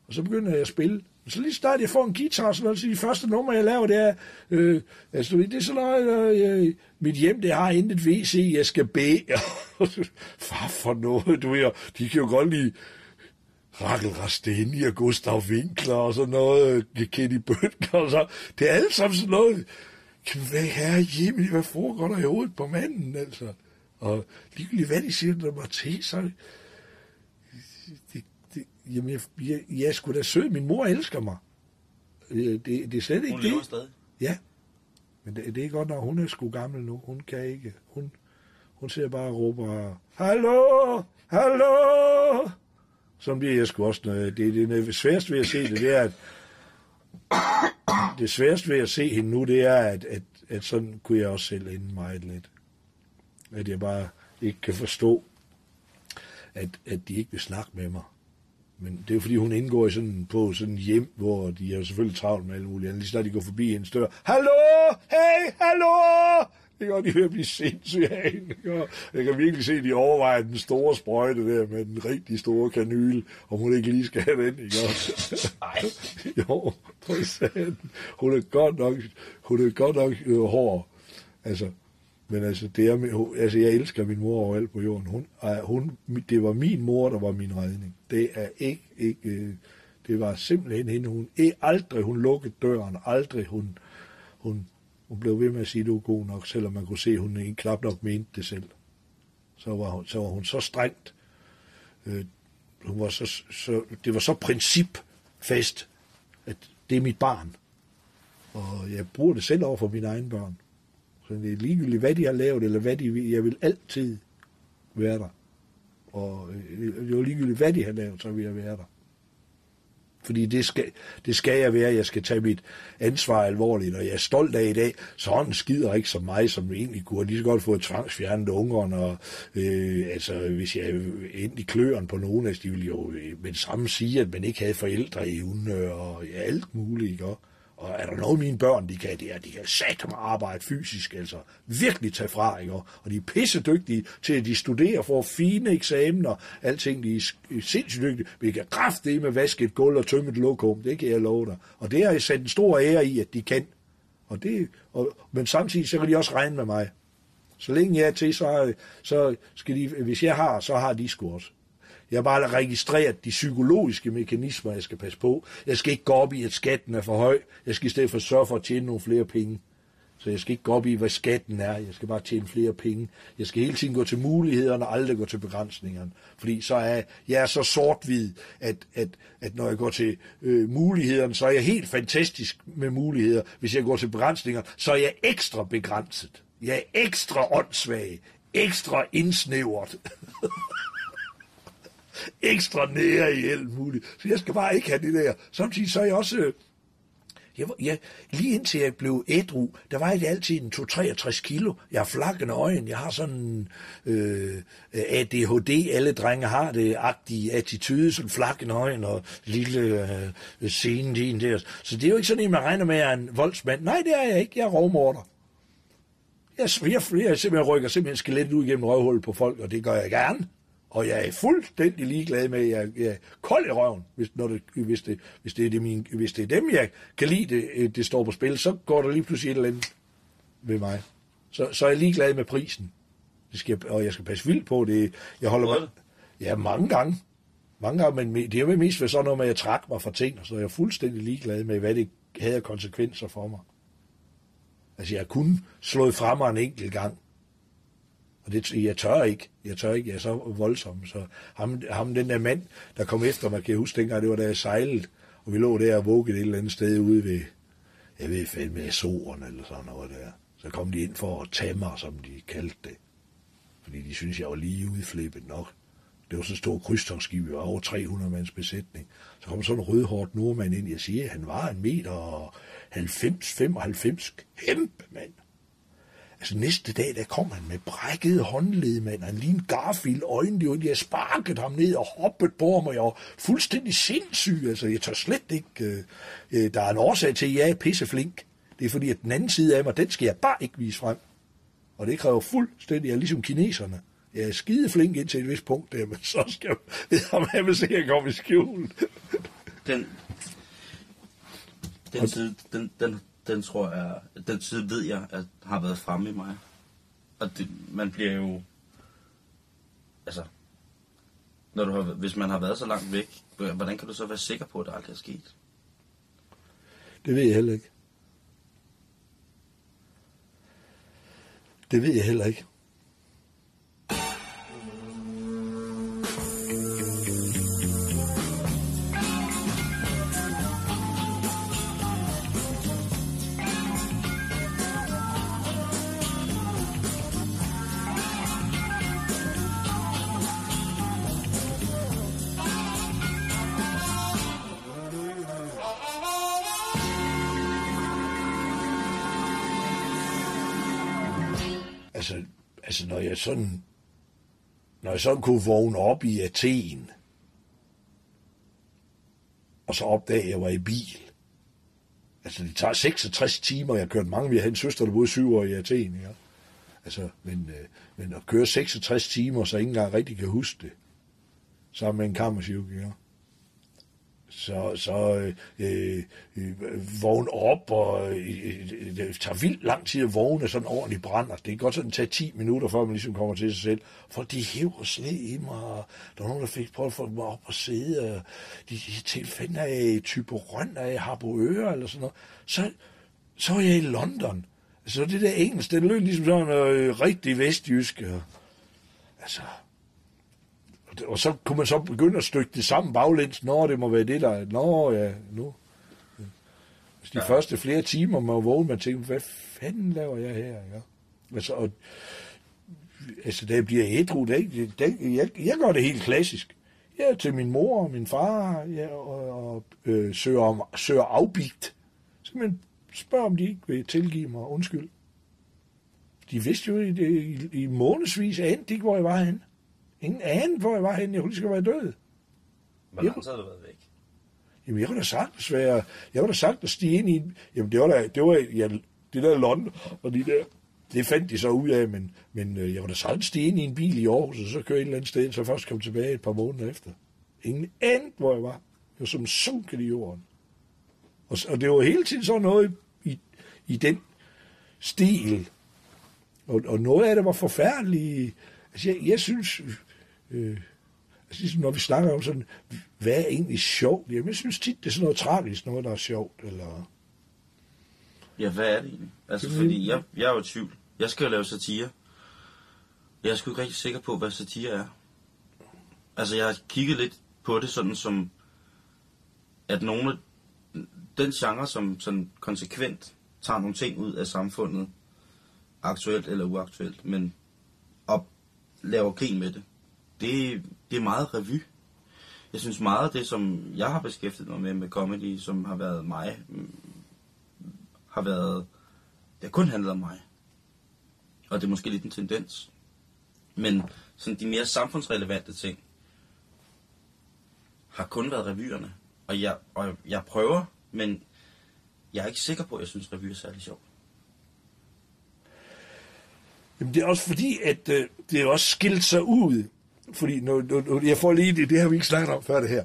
Og så begynder jeg at spille. Så lige snart jeg får en guitar, så, så de første nummer, jeg laver, det er, øh, altså, det er sådan noget, øh, mit hjem, det har intet WC, jeg skal bede. Far for noget, du ved, de kan jo godt lide Rakel Rasteni og Gustav Winkler og sådan noget, Kenny Bøtger og så. Det er alt sammen sådan noget, hvad herre Jimmy, hvad foregår der i hovedet på manden, altså? Og ligegyldigt hvad de siger, der var til, så det, det, jamen, jeg, jeg, jeg sgu da sød. Min mor elsker mig. Øh, Det, det er slet ikke hun det. lever stadig. Ja. Men det, det er godt, når hun er sgu gammel nu. Hun kan ikke. Hun, hun ser bare og råber, Hallo! Hallo! Sådan bliver jeg sgu også. Noget. Det, det, det sværeste ved at se det, det er, at det sværeste ved at se hende nu, det er, at, at, at sådan kunne jeg også selv ende meget lidt. At jeg bare ikke kan forstå, at, at de ikke vil snakke med mig. Men det er jo fordi, hun indgår i sådan, på sådan en hjem, hvor de er jo selvfølgelig travlt med alle mulige andre. Lige snart de går forbi hendes dør. Hallo! Hey, hallo! Ikke? Og de ved at blive sindssyge af hende. Jeg kan virkelig se, at de overvejer den store sprøjte der med den rigtig store kanyle, om hun ikke lige skal have den. Ikke? Nej. jo, se den. Hun er godt nok, hun er godt nok øh, hård. Altså, men altså, det er, altså, jeg elsker min mor overalt på jorden. Hun, hun, det var min mor, der var min redning. Det er ikke, ikke øh, det var simpelthen hende. Hun, aldrig hun lukkede døren, aldrig hun, hun, hun blev ved med at sige, at du er god nok, selvom man kunne se, at hun ikke knap nok mente det selv. Så var hun så, var hun så strengt. Øh, hun var så, så, det var så principfast, at det er mit barn. Og jeg bruger det selv over for mine egne børn. Så det er ligegyldigt, hvad de har lavet, eller hvad de vil. Jeg vil altid være der. Og øh, det er ligegyldigt, hvad de har lavet, så vil jeg være der. Fordi det skal, det skal jeg være. Jeg skal tage mit ansvar alvorligt, og jeg er stolt af i dag. Så hånden skider ikke så mig, som egentlig kunne. Lige så godt få tvangsfjernet ungerne, og øh, altså, hvis jeg endte i kløren på nogen af de ville jo øh, med det samme sige, at man ikke havde forældre i og ja, alt muligt, ikke? Og, er der noget, mine børn, de kan, det er, de kan sætte mig arbejde fysisk, altså virkelig tage fra, ikke? Og de er pisse dygtige til, at de studerer, får fine eksamener, alting, de er sindssygt dygtige. Vi kan kræfte med vaske et gulv og tømme et lokum, det kan jeg love dig. Og det har jeg sat en stor ære i, at de kan. Og det, og, men samtidig så kan de også regne med mig. Så længe jeg er til, så, så skal de, hvis jeg har, så har de sgu også. Jeg har bare registreret de psykologiske mekanismer, jeg skal passe på. Jeg skal ikke gå op i, at skatten er for høj. Jeg skal i stedet for sørge for at tjene nogle flere penge. Så jeg skal ikke gå op i, hvad skatten er. Jeg skal bare tjene flere penge. Jeg skal hele tiden gå til mulighederne og aldrig gå til begrænsningerne. Fordi så er jeg er så sort-hvid, at, at, at når jeg går til øh, mulighederne, så er jeg helt fantastisk med muligheder. Hvis jeg går til begrænsninger, så er jeg ekstra begrænset. Jeg er ekstra åndssvag. Ekstra indsnævret. ekstra nære i alt muligt. Så jeg skal bare ikke have det der. Samtidig så er jeg også... øh, Jeg, jeg, lige indtil jeg blev ædru, der var jeg altid en 2-63 kilo. Jeg har flakkende øjne, jeg har sådan øh, ADHD, alle drenge har det, agtige attitude, sådan flakkende øjne og lille øh, scene din der. Så det er jo ikke sådan, at man regner med, at jeg er en voldsmand. Nej, det er jeg ikke. Jeg er rovmorder. Jeg, jeg, jeg simpelthen rykker simpelthen skelettet ud gennem røvhullet på folk, og det gør jeg gerne. Og jeg er fuldstændig ligeglad med, at jeg, jeg er kold i røven, hvis, når det, hvis, det, hvis, det er det min, hvis det er dem, jeg kan lide, det, øh, det står på spil, så går der lige pludselig et eller andet ved mig. Så, så er jeg ligeglad med prisen. Det skal, og jeg skal passe vildt på det. Jeg holder mig, ja, mange gange. Mange gange, men det har mest været sådan noget med, at jeg trak mig fra ting, og så er jeg fuldstændig ligeglad med, hvad det havde konsekvenser for mig. Altså, jeg har kun slået fra mig en enkelt gang. Det, jeg tør ikke. Jeg tør ikke. Jeg er så voldsom. Så ham, ham den der mand, der kom efter mig, kan jeg huske dengang, det var da jeg sejlede, og vi lå der og vuggede et eller andet sted ude ved, jeg ved fandme, Azoren eller sådan noget der. Så kom de ind for at tage mig, som de kaldte det. Fordi de synes jeg var lige udflippet nok. Det var så stor krydstogsskib, vi var over 300 mands besætning. Så kom sådan en rødhårdt nordmand ind, jeg siger, han var en meter og 90-95 kæmpe mand. Altså næste dag, der kom han med brækket håndled, mand. Han lignede Garfield øjnene, og jeg sparket ham ned og hoppet på ham, og jeg var fuldstændig sindssyg. Altså, jeg tør slet ikke... Øh, øh, der er en årsag til, at jeg er pisseflink. Det er fordi, at den anden side af mig, den skal jeg bare ikke vise frem. Og det kræver fuldstændig, jeg er ligesom kineserne. Jeg er skide flink indtil et vist punkt der, men så skal jeg ved jeg vil se, at jeg kommer i skjul. Den, den den, den, den tror jeg, den side ved jeg, at har været fremme i mig. Og det, man bliver jo, altså, når du har, hvis man har været så langt væk, hvordan kan du så være sikker på, at det aldrig er sket? Det ved jeg heller ikke. Det ved jeg heller ikke. Sådan, når jeg sådan kunne vågne op i Athen, og så opdage, at jeg var i bil. Altså, det tager 66 timer, jeg har kørt mange, vi havde en søster, der boede syv år i Athen, ja. Altså, men, øh, men at køre 66 timer, så ikke engang rigtig kan huske det, sammen med en kammerchirurg, så, så øh, øh, vågne op, og øh, det tager vildt lang tid at vågne sådan ordentligt brænder. Det kan godt sådan tage 10 minutter, før man ligesom kommer til sig selv. For de hæver sne i mig, og der var nogen, der fik prøvet at få mig op og sidde, og de, de tilfælde af type jeg af Harboøre, eller sådan noget. Så, så var jeg i London. Så det der engelsk, det lød ligesom sådan øh, rigtig vestjysk. Og, altså, og så kunne man så begynde at stykke det sammen baglæns. Nå, det må være det, der er. Nå, ja, nu. De ja. første flere timer, man vågen, man tænkte, hvad fanden laver jeg her? Ja? Altså, og, altså, da jeg bliver ædru, det, ikke- det, jeg, jeg gør det helt klassisk. Jeg er til min mor og min far, ja, og, og øh, søger, om, søger afbigt. Så man spørge, om de ikke vil tilgive mig undskyld. De vidste jo i, i, i månedsvis, anede de ikke, hvor jeg var henne. Ingen anede, hvor jeg var henne. Jeg kunne lige så være død. Hvor lang tid har du været væk? Jamen, jeg var da sagtens være, jeg var da sagtens stige ind i, en- jamen, det var da, det var, ja, det der London, og de der, det fandt de så ud af, men, men øh, jeg var da sagtens stige ind i en bil i Aarhus, og så køre et eller andet sted, så først kom tilbage et par måneder efter. Ingen anede, hvor jeg var. Jeg var som sunket i jorden. Og, og det var hele tiden sådan noget i, i den stil. Og, og noget af det var forfærdeligt. Altså, jeg, jeg synes, øh, altså, ligesom når vi snakker om sådan, hvad er egentlig sjovt? Jamen, jeg synes tit, det er sådan noget tragisk, noget, der er sjovt. Eller... Ja, hvad er det egentlig? Altså, Det fordi jeg, jeg er jo i tvivl. Jeg skal jo lave satire. Jeg er sgu ikke rigtig sikker på, hvad satire er. Altså, jeg har kigget lidt på det sådan som, at nogle af den genre, som sådan konsekvent tager nogle ting ud af samfundet, aktuelt eller uaktuelt, men og laver grin med det, det, det er meget revy. Jeg synes meget af det, som jeg har beskæftiget mig med med comedy, som har været mig, mm, har været, det har kun handlet om mig. Og det er måske lidt en tendens. Men sådan de mere samfundsrelevante ting, har kun været revyerne. Og jeg, og jeg prøver, men jeg er ikke sikker på, at jeg synes, revy er særlig sjovt. Jamen, det er også fordi, at øh, det er også skilt sig ud. Fordi nu, nu, nu, jeg får lige det, det har vi ikke snakket om før det her.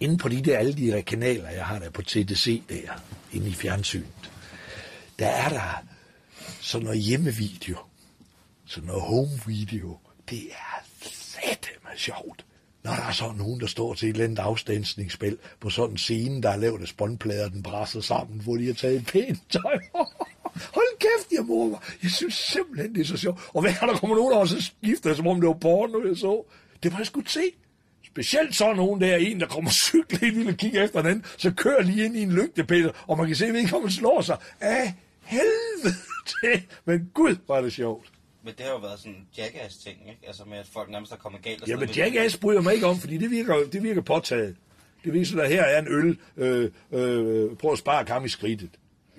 Inden på de der, alle de der kanaler, jeg har der på TDC der, inde i fjernsynet, der er der sådan noget hjemmevideo, sådan noget home video. Det er satme sjovt. Når der er så nogen, der står til et eller andet afstandsningsspil på sådan en scene, der er lavet af spåndplader, den brasser sammen, hvor de har taget pænt tøj. Hold kæft, jeg mor. Jeg synes simpelthen, det er så sjovt. Og hver gang der kommer nogen over, så skifter som om det var porno, jeg så. Det var jeg sgu se. Specielt så nogen der, en der kommer cykle ind og kigger efter den anden, så kører lige ind i en lygtepæl, og man kan se, at vedkommende slår sig af helvede til. Men gud, var det sjovt. Men det har jo været sådan en jackass-ting, ikke? Altså med, at folk nærmest er kommet galt. Ja, men Jackass bryder mig ikke om, fordi det virker, det virker påtaget. Det viser, at her er en øl. Øh, øh, prøv at spare kam i skridtet.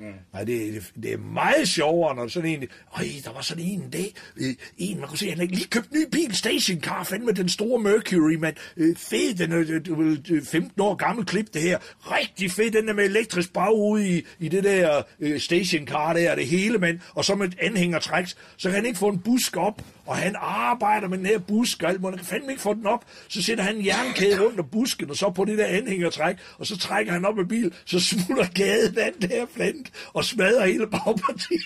Mm. Nej, det, det, det er meget sjovere, når sådan en... Øj, der var sådan en dag, øh, en, man kunne se, han havde lige købt en ny bil, stationcar, fandme med den store Mercury, man. Øh, fed, den er øh, du 15 øh, år gammel klip, det her. Rigtig fed, den der med elektrisk bagude i, i det der øh, stationcar der, det hele, mand. Og så med et anhængertræk, så kan han ikke få en busk op, og han arbejder med den her busk, og alt muligt. Han kan fandme ikke få den op. Så sætter han en jernkæde rundt om busken, og så på det der anhængertræk, og så trækker han op med bil, så smutter gadevand der den her plant, og smadrer hele bagpartiet.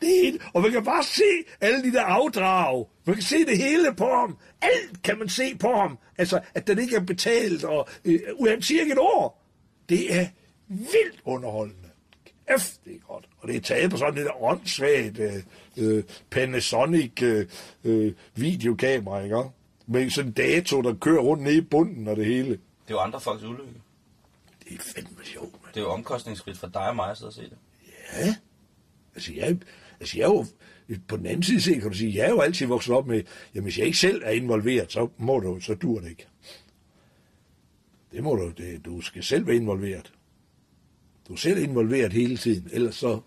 Det er, og man kan bare se alle de der afdrag. Man kan se det hele på ham. Alt kan man se på ham. Altså, at den ikke er betalt, og øh, han siger ikke et år. Det er vildt underholdende. Kæft, det er godt. Og det er taget på sådan et åndssvagt øh, øh, Panasonic øh, øh, videokamera, ikke? Med sådan en dato, der kører rundt nede i bunden og det hele. Det er jo andre folks ulykke. Det er fandme sjovt, mand. Det er jo omkostningsfrit for dig og mig at sidde og se det. Ja. Altså, jeg, altså, jeg er jo, på den anden side set, kan du sige, jeg er jo altid vokset op med, jamen, hvis jeg ikke selv er involveret, så må du, så dur det ikke. Det må du, det, du skal selv være involveret. Du er selv involveret hele tiden, ellers så,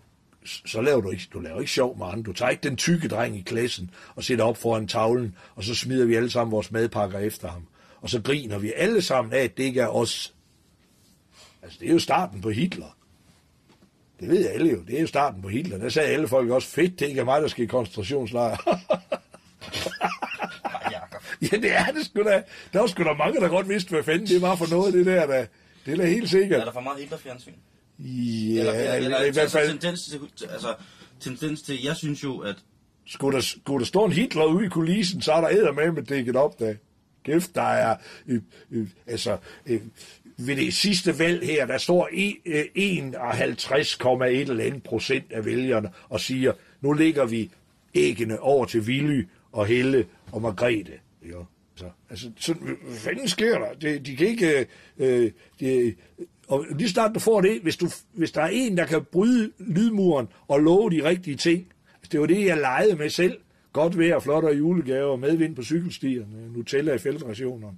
så laver du ikke, du laver ikke sjov med andre. Du tager ikke den tykke dreng i klassen og sætter op foran tavlen, og så smider vi alle sammen vores madpakker efter ham. Og så griner vi alle sammen af, at det ikke er os. Altså, det er jo starten på Hitler. Det ved alle jo. Det er jo starten på Hitler. Der sagde alle folk også, fedt, det ikke er mig, der skal i koncentrationslejr. Ja, det er det sgu da. Der var sgu da mange, der godt vidste, hvad fanden det var for noget, det der. Da. Det er da helt Er sikkert. der for meget Hitler-fjernsyn? Ja, eller, eller, eller, i hvert fald, tendens til, altså, tendens til, jeg synes jo, at skulle der, skulle der stå en Hitler ude i kulissen, så er der æder med med dækket op da. Kæft, der er, øh, øh, altså, øh, ved det sidste valg her, der står i- øh, 51,1 eller andet procent af vælgerne og siger, nu lægger vi æggene over til Willy og Helle og Margrethe. Ja. Så, altså, så, hvad fanden sker der? Det, de kan ikke... Øh, de, og lige snart du får det, hvis, du, hvis der er en, der kan bryde lydmuren og love de rigtige ting, altså, det var det, jeg legede med selv. Godt vejr, flottere julegaver, medvind på cykelstierne, Nutella i feltrationerne.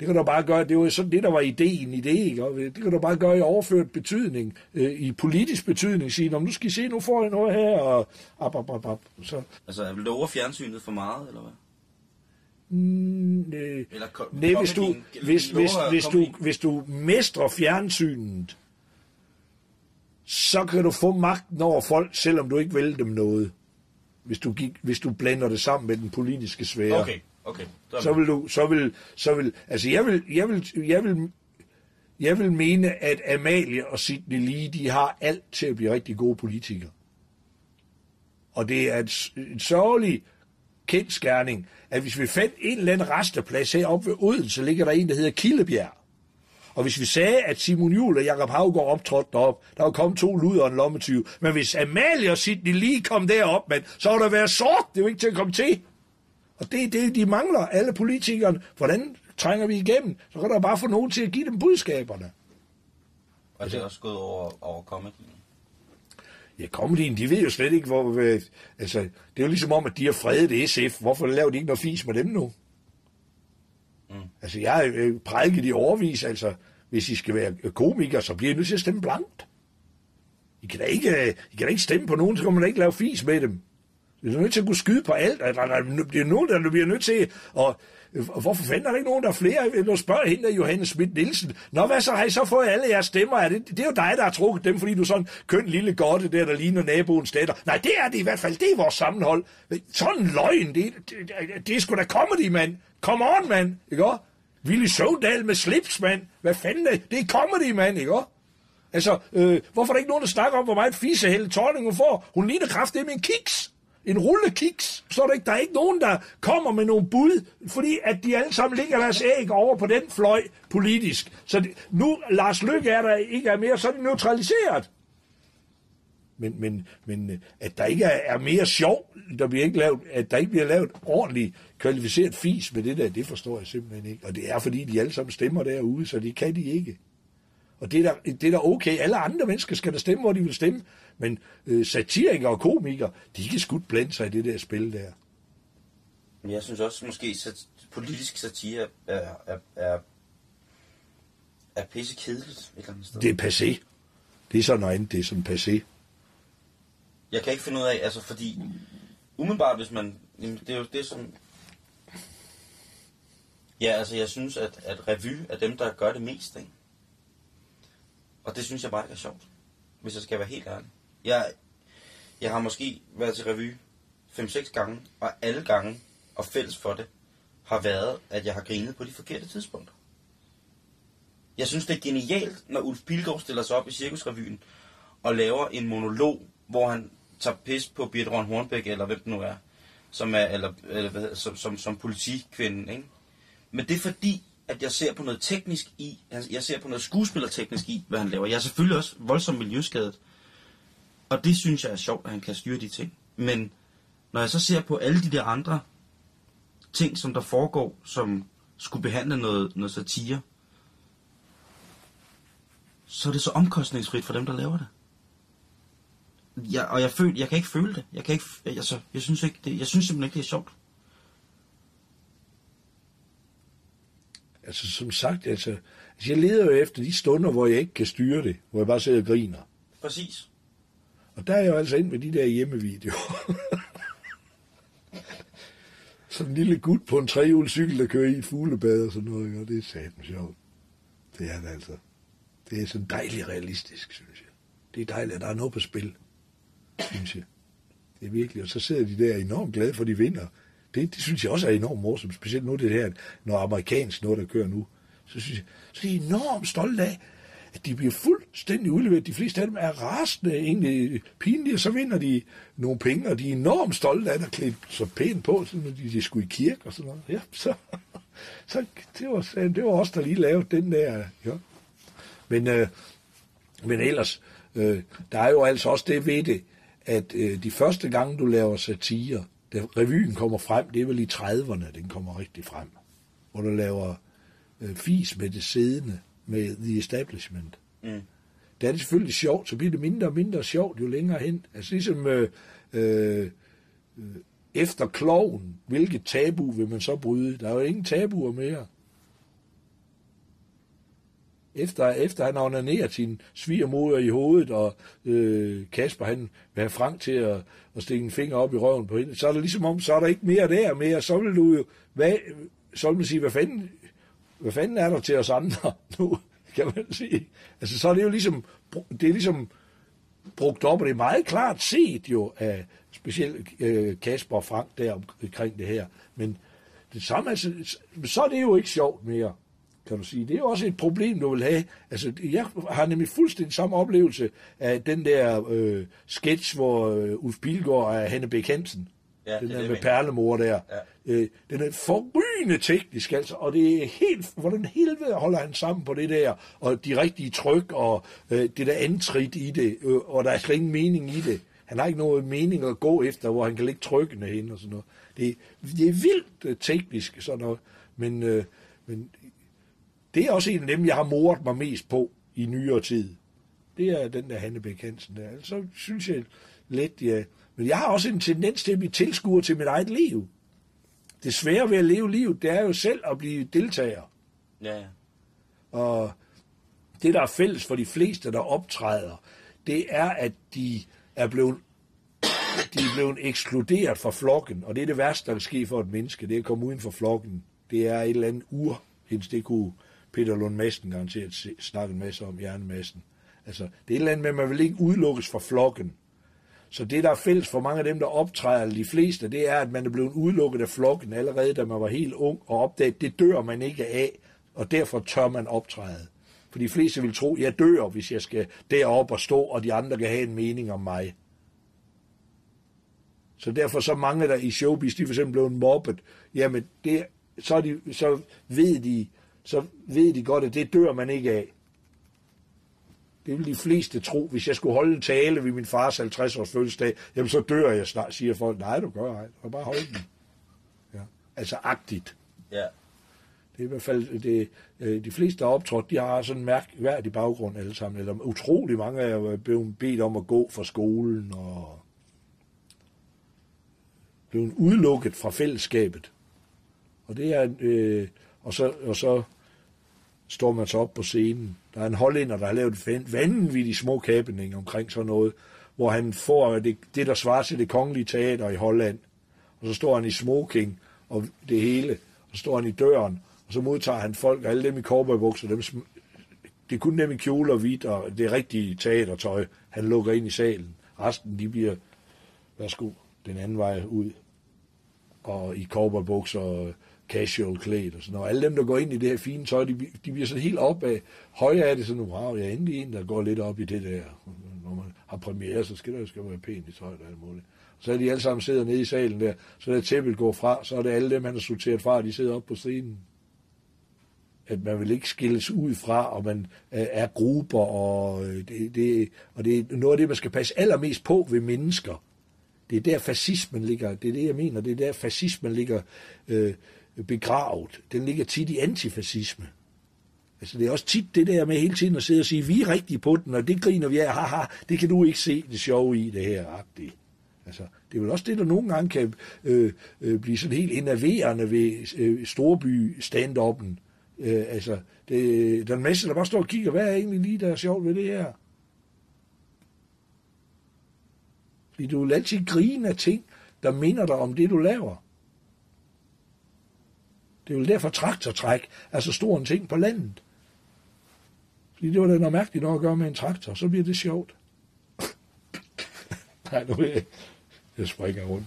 Det kan du bare gøre, det var sådan det, der var ideen i det, ikke? Og øh, det kan du bare gøre i overført betydning, øh, i politisk betydning, sige, "Nå, nu skal I se, nu får I noget her, og op, op, op, op. Så, altså, lover fjernsynet for meget, eller hvad? Mm, øh, ko- nej, hvis du, hvis, hvis, hvis, du, hvis du mestrer fjernsynet, så kan du få magten over folk, selvom du ikke vil dem noget. Hvis du, gik, hvis du blander det sammen med den politiske sfære. Okay, okay. Så, så vil du, så vil, så vil, altså jeg vil, jeg vil, jeg vil, jeg vil mene, at Amalie og Sidney Lee, de har alt til at blive rigtig gode politikere. Og det er et, en sørgelig kendskærning, at hvis vi fandt en eller anden resteplads heroppe ved Odense, ligger der en, der hedder Kildebjerg. Og hvis vi sagde, at Simon Juhl og Jakob Havgaard optrådte derop, der var kommet to luder og en lommetyv. Men hvis Amalie og Sidney lige kom derop, men, så var der været sort. Det er jo ikke til at komme til. Og det er det, de mangler, alle politikerne. Hvordan trænger vi igennem? Så kan der bare få nogen til at give dem budskaberne. og det er også gået over, over comedyen. Ja, comedyen, de ved jo slet ikke, hvor... Øh, altså, det er jo ligesom om, at de har fredet SF. Hvorfor laver de ikke noget fis med dem nu? Mm. Altså, jeg har øh, prædiket i overvis, altså, hvis I skal være komikere, så bliver I nødt til at stemme blankt. I kan da ikke, øh, I kan da ikke stemme på nogen, så kan man da ikke lave fis med dem. Vi er nødt til at kunne skyde på alt. Altså, der, er der bliver nogen, der bliver nødt til at... Og hvorfor fanden er der ikke nogen, der er flere? Nu spørger hende, Johannes Schmidt Nielsen. Nå, hvad så? Har I så fået alle jeres stemmer? Er det, det er jo dig, der har trukket dem, fordi du er sådan køn lille godte der, der ligner naboens datter. Nej, det er det i hvert fald. Det er vores sammenhold. Sådan en løgn, det, det, det, det er sgu da comedy, mand. Come on, mand. Ikke også? Willy Søvndal med slips, mand. Hvad fanden er det? Det er comedy, mand, ikke også? Altså, øh, hvorfor er der ikke nogen, der snakker om, hvor meget fise Helle Thorning hun får? Hun ligner kraftigt med en kiks. En rullekiks. Står der ikke? Der er ikke nogen, der kommer med nogle bud, fordi at de alle sammen ligger deres æg over på den fløj politisk. Så det, nu Lars Løkke er der ikke er mere, så er det neutraliseret. Men, men, men øh, at der ikke er, er mere sjov, der bliver ikke lavet, at der ikke bliver lavet ordentligt kvalificeret fis med det der, det forstår jeg simpelthen ikke. Og det er fordi, de alle sammen stemmer derude, så det kan de ikke. Og det er, da, det er da okay. Alle andre mennesker skal da stemme, hvor de vil stemme. Men øh, satirikere og komikere, de kan sgu blande sig i det der spil der. Men jeg synes også, måske sat, politisk satire er, er, er, er pisse kedeligt et eller andet sted. Det er passé. Det er sådan noget andet, det er sådan passé. Jeg kan ikke finde ud af, altså fordi, umiddelbart hvis man, jamen, det er jo det som, ja altså jeg synes, at, at revy er dem, der gør det mest, ikke? Og det synes jeg bare ikke er sjovt, hvis jeg skal være helt ærlig. Jeg, jeg har måske været til revy 5-6 gange, og alle gange, og fælles for det, har været, at jeg har grinet på de forkerte tidspunkter. Jeg synes, det er genialt, når Ulf Pilgaard stiller sig op i Cirkusrevyen og laver en monolog, hvor han tager pis på Birte Røn Hornbæk, eller hvem det nu er, som er eller, eller som, som, som politikvinden, ikke? Men det er fordi, at jeg ser på noget teknisk i, altså, jeg ser på noget skuespillerteknisk i, hvad han laver. Jeg er selvfølgelig også voldsomt miljøskadet, og det synes jeg er sjovt, at han kan styre de ting. Men når jeg så ser på alle de der andre ting, som der foregår, som skulle behandle noget, noget satire, så er det så omkostningsfrit for dem, der laver det. Jeg, og jeg, føl, jeg kan ikke føle det. Jeg, kan ikke, altså, jeg, synes ikke, det, jeg synes simpelthen ikke, det er sjovt. Altså som sagt, altså, altså jeg leder jo efter de stunder, hvor jeg ikke kan styre det, hvor jeg bare sidder og griner. Præcis. Og der er jeg jo altså ind med de der hjemmevideoer. Sådan en lille gut på en trehjulet cykel, der kører i et fuglebad og sådan noget, og det er satme sjovt. Det er det altså. Det er sådan dejligt realistisk, synes jeg. det er dejligt, at der er noget på spil, synes jeg. Det er virkelig, og så sidder de der enormt glade for, at de vinder. Det, det synes jeg også er enormt morsomt, specielt nu det her, når amerikansk noget, der kører nu. Så synes jeg, så er de enormt stolte af, at de bliver fuldstændig udleveret. De fleste af dem er rasende, egentlig pinlige, og så vinder de nogle penge, og de er enormt stolte af at klæde så pænt på, så når de, de skulle i kirke og sådan noget. Ja, så, så det, var, det var også der lige lavede den der. Ja. Men, øh, men ellers, øh, der er jo altså også det ved det, at øh, de første gange, du laver satire, da revyen kommer frem, det er vel i 30'erne, den kommer rigtig frem, hvor du laver øh, fis med det siddende, med The Establishment. Mm. Der er det selvfølgelig sjovt, så bliver det mindre og mindre sjovt, jo længere hen. Altså ligesom øh, øh, øh, efter kloven, hvilket tabu vil man så bryde? Der er jo ingen tabuer mere. Efter, efter han onanerer sin svigermoder i hovedet, og øh, Kasper han vil have Frank til at, at stikke en finger op i røven på hende, så er det ligesom om, så er der ikke mere der mere. Så vil du jo, hvad, så vil man sige, hvad fanden, hvad fanden er der til os andre nu, kan man sige. Altså, så er det jo ligesom, det er ligesom brugt op, og det er meget klart set jo af specielt øh, Kasper og Frank der omkring det her. Men det samme, altså, så er det jo ikke sjovt mere, kan du sige. Det er jo også et problem, du vil have. Altså, jeg har nemlig fuldstændig samme oplevelse af den der øh, sketch, hvor øh, Ulf Pilgaard er Hanne Bæk Hansen. Ja, den det er der det, med perlemor der. Ja. Øh, den er forrygende teknisk, altså, og det er helt, hvordan helvede holder han sammen på det der, og de rigtige tryk, og øh, det der antrit i det, øh, og der er slet ingen mening i det. Han har ikke noget mening at gå efter, hvor han kan lægge trykkene hen og sådan noget. Det, det er vildt øh, teknisk, sådan noget, men, øh, men det er også en af dem, jeg har moret mig mest på i nyere tid. Det er den der Hanne Bæk Hansen der. Så synes jeg lidt, ja. Men jeg har også en tendens til at blive tilskuer til mit eget liv. Det svære ved at leve livet, det er jo selv at blive deltager. Ja, ja. Og det, der er fælles for de fleste, der optræder, det er, at de er blevet, de er blevet ekskluderet fra flokken. Og det er det værste, der kan ske for et menneske, det er at komme uden for flokken. Det er et eller andet ur, det kunne Peter Lund Madsen garanteret snakket snakke en masse om, hjernemassen. Altså, det er et eller andet med, at man vil ikke udelukkes fra flokken. Så det, der er fælles for mange af dem, der optræder, de fleste, det er, at man er blevet udelukket af flokken allerede, da man var helt ung, og opdaget, det dør man ikke af, og derfor tør man optræde. For de fleste vil tro, jeg dør, hvis jeg skal derop og stå, og de andre kan have en mening om mig. Så derfor så mange der i showbiz, de for eksempel blevet mobbet, jamen det, så, de, så, ved de, så ved de godt, at det dør man ikke af. Det vil de fleste tro. Hvis jeg skulle holde en tale ved min fars 50-års fødselsdag, jamen så dør jeg snart, siger folk. Nej, du gør ej. Du bare holde den. Ja. Altså agtigt. Ja. Det er i hvert fald det, øh, de fleste, der er optrådt, de har sådan en mærkværdig baggrund alle sammen. Eller utrolig mange er blevet bedt om at gå fra skolen og blevet udelukket fra fællesskabet. Og det er, øh, og, så, og så står man så op på scenen. Der er en hollænder, der har lavet en vanvittig små happening omkring sådan noget, hvor han får det, det, der svarer til det kongelige teater i Holland. Og så står han i smoking og det hele, og så står han i døren, og så modtager han folk, og alle dem i cowboybukser, dem, det er kun dem i kjole og hvidt, og det rigtige teatertøj, han lukker ind i salen. Resten, de bliver, værsgo, den anden vej ud, og i cowboybukser og casual klædt og sådan noget. Alle dem, der går ind i det her fine tøj, de, de bliver sådan helt op af, højre af det sådan, wow, jeg er endelig en, der går lidt op i det der. Når man har premiere, så skal der jo skal være pænt i tøjet og alt muligt. Så er de alle sammen sidder nede i salen der, så der tæppet går fra, så er det alle dem, han har sorteret fra, de sidder oppe på scenen. At man vil ikke skilles ud fra, og man øh, er grupper, og øh, det, det, og det er noget af det, man skal passe allermest på ved mennesker. Det er der fascismen ligger, det er det, jeg mener, det er der fascismen ligger øh, begravet. Den ligger tit i antifascisme. Altså det er også tit det der med hele tiden at sidde og sige, vi er rigtige på den, og det griner vi af, haha, det kan du ikke se det sjove i det her, agtigt. Altså, det er vel også det, der nogle gange kan øh, øh, blive sådan helt enerverende ved øh, storby stand-up'en. Øh, altså, det, der er en masse, der bare står og kigger, hvad er egentlig lige, der er sjovt ved det her? Fordi du vil altid grine af ting, der minder dig om det, du laver. Det er jo derfor traktortræk er så stor en ting på landet. Fordi det var da noget mærkeligt noget at gøre med en traktor, så bliver det sjovt. Nej, nu vil jeg, jeg springer rundt.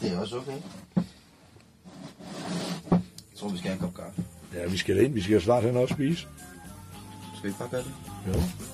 Det er også okay. Jeg tror, vi skal have en kop kaffe. Ja, vi skal ind. Vi skal snart hen og spise. Skal vi ikke bare gøre det? Jo.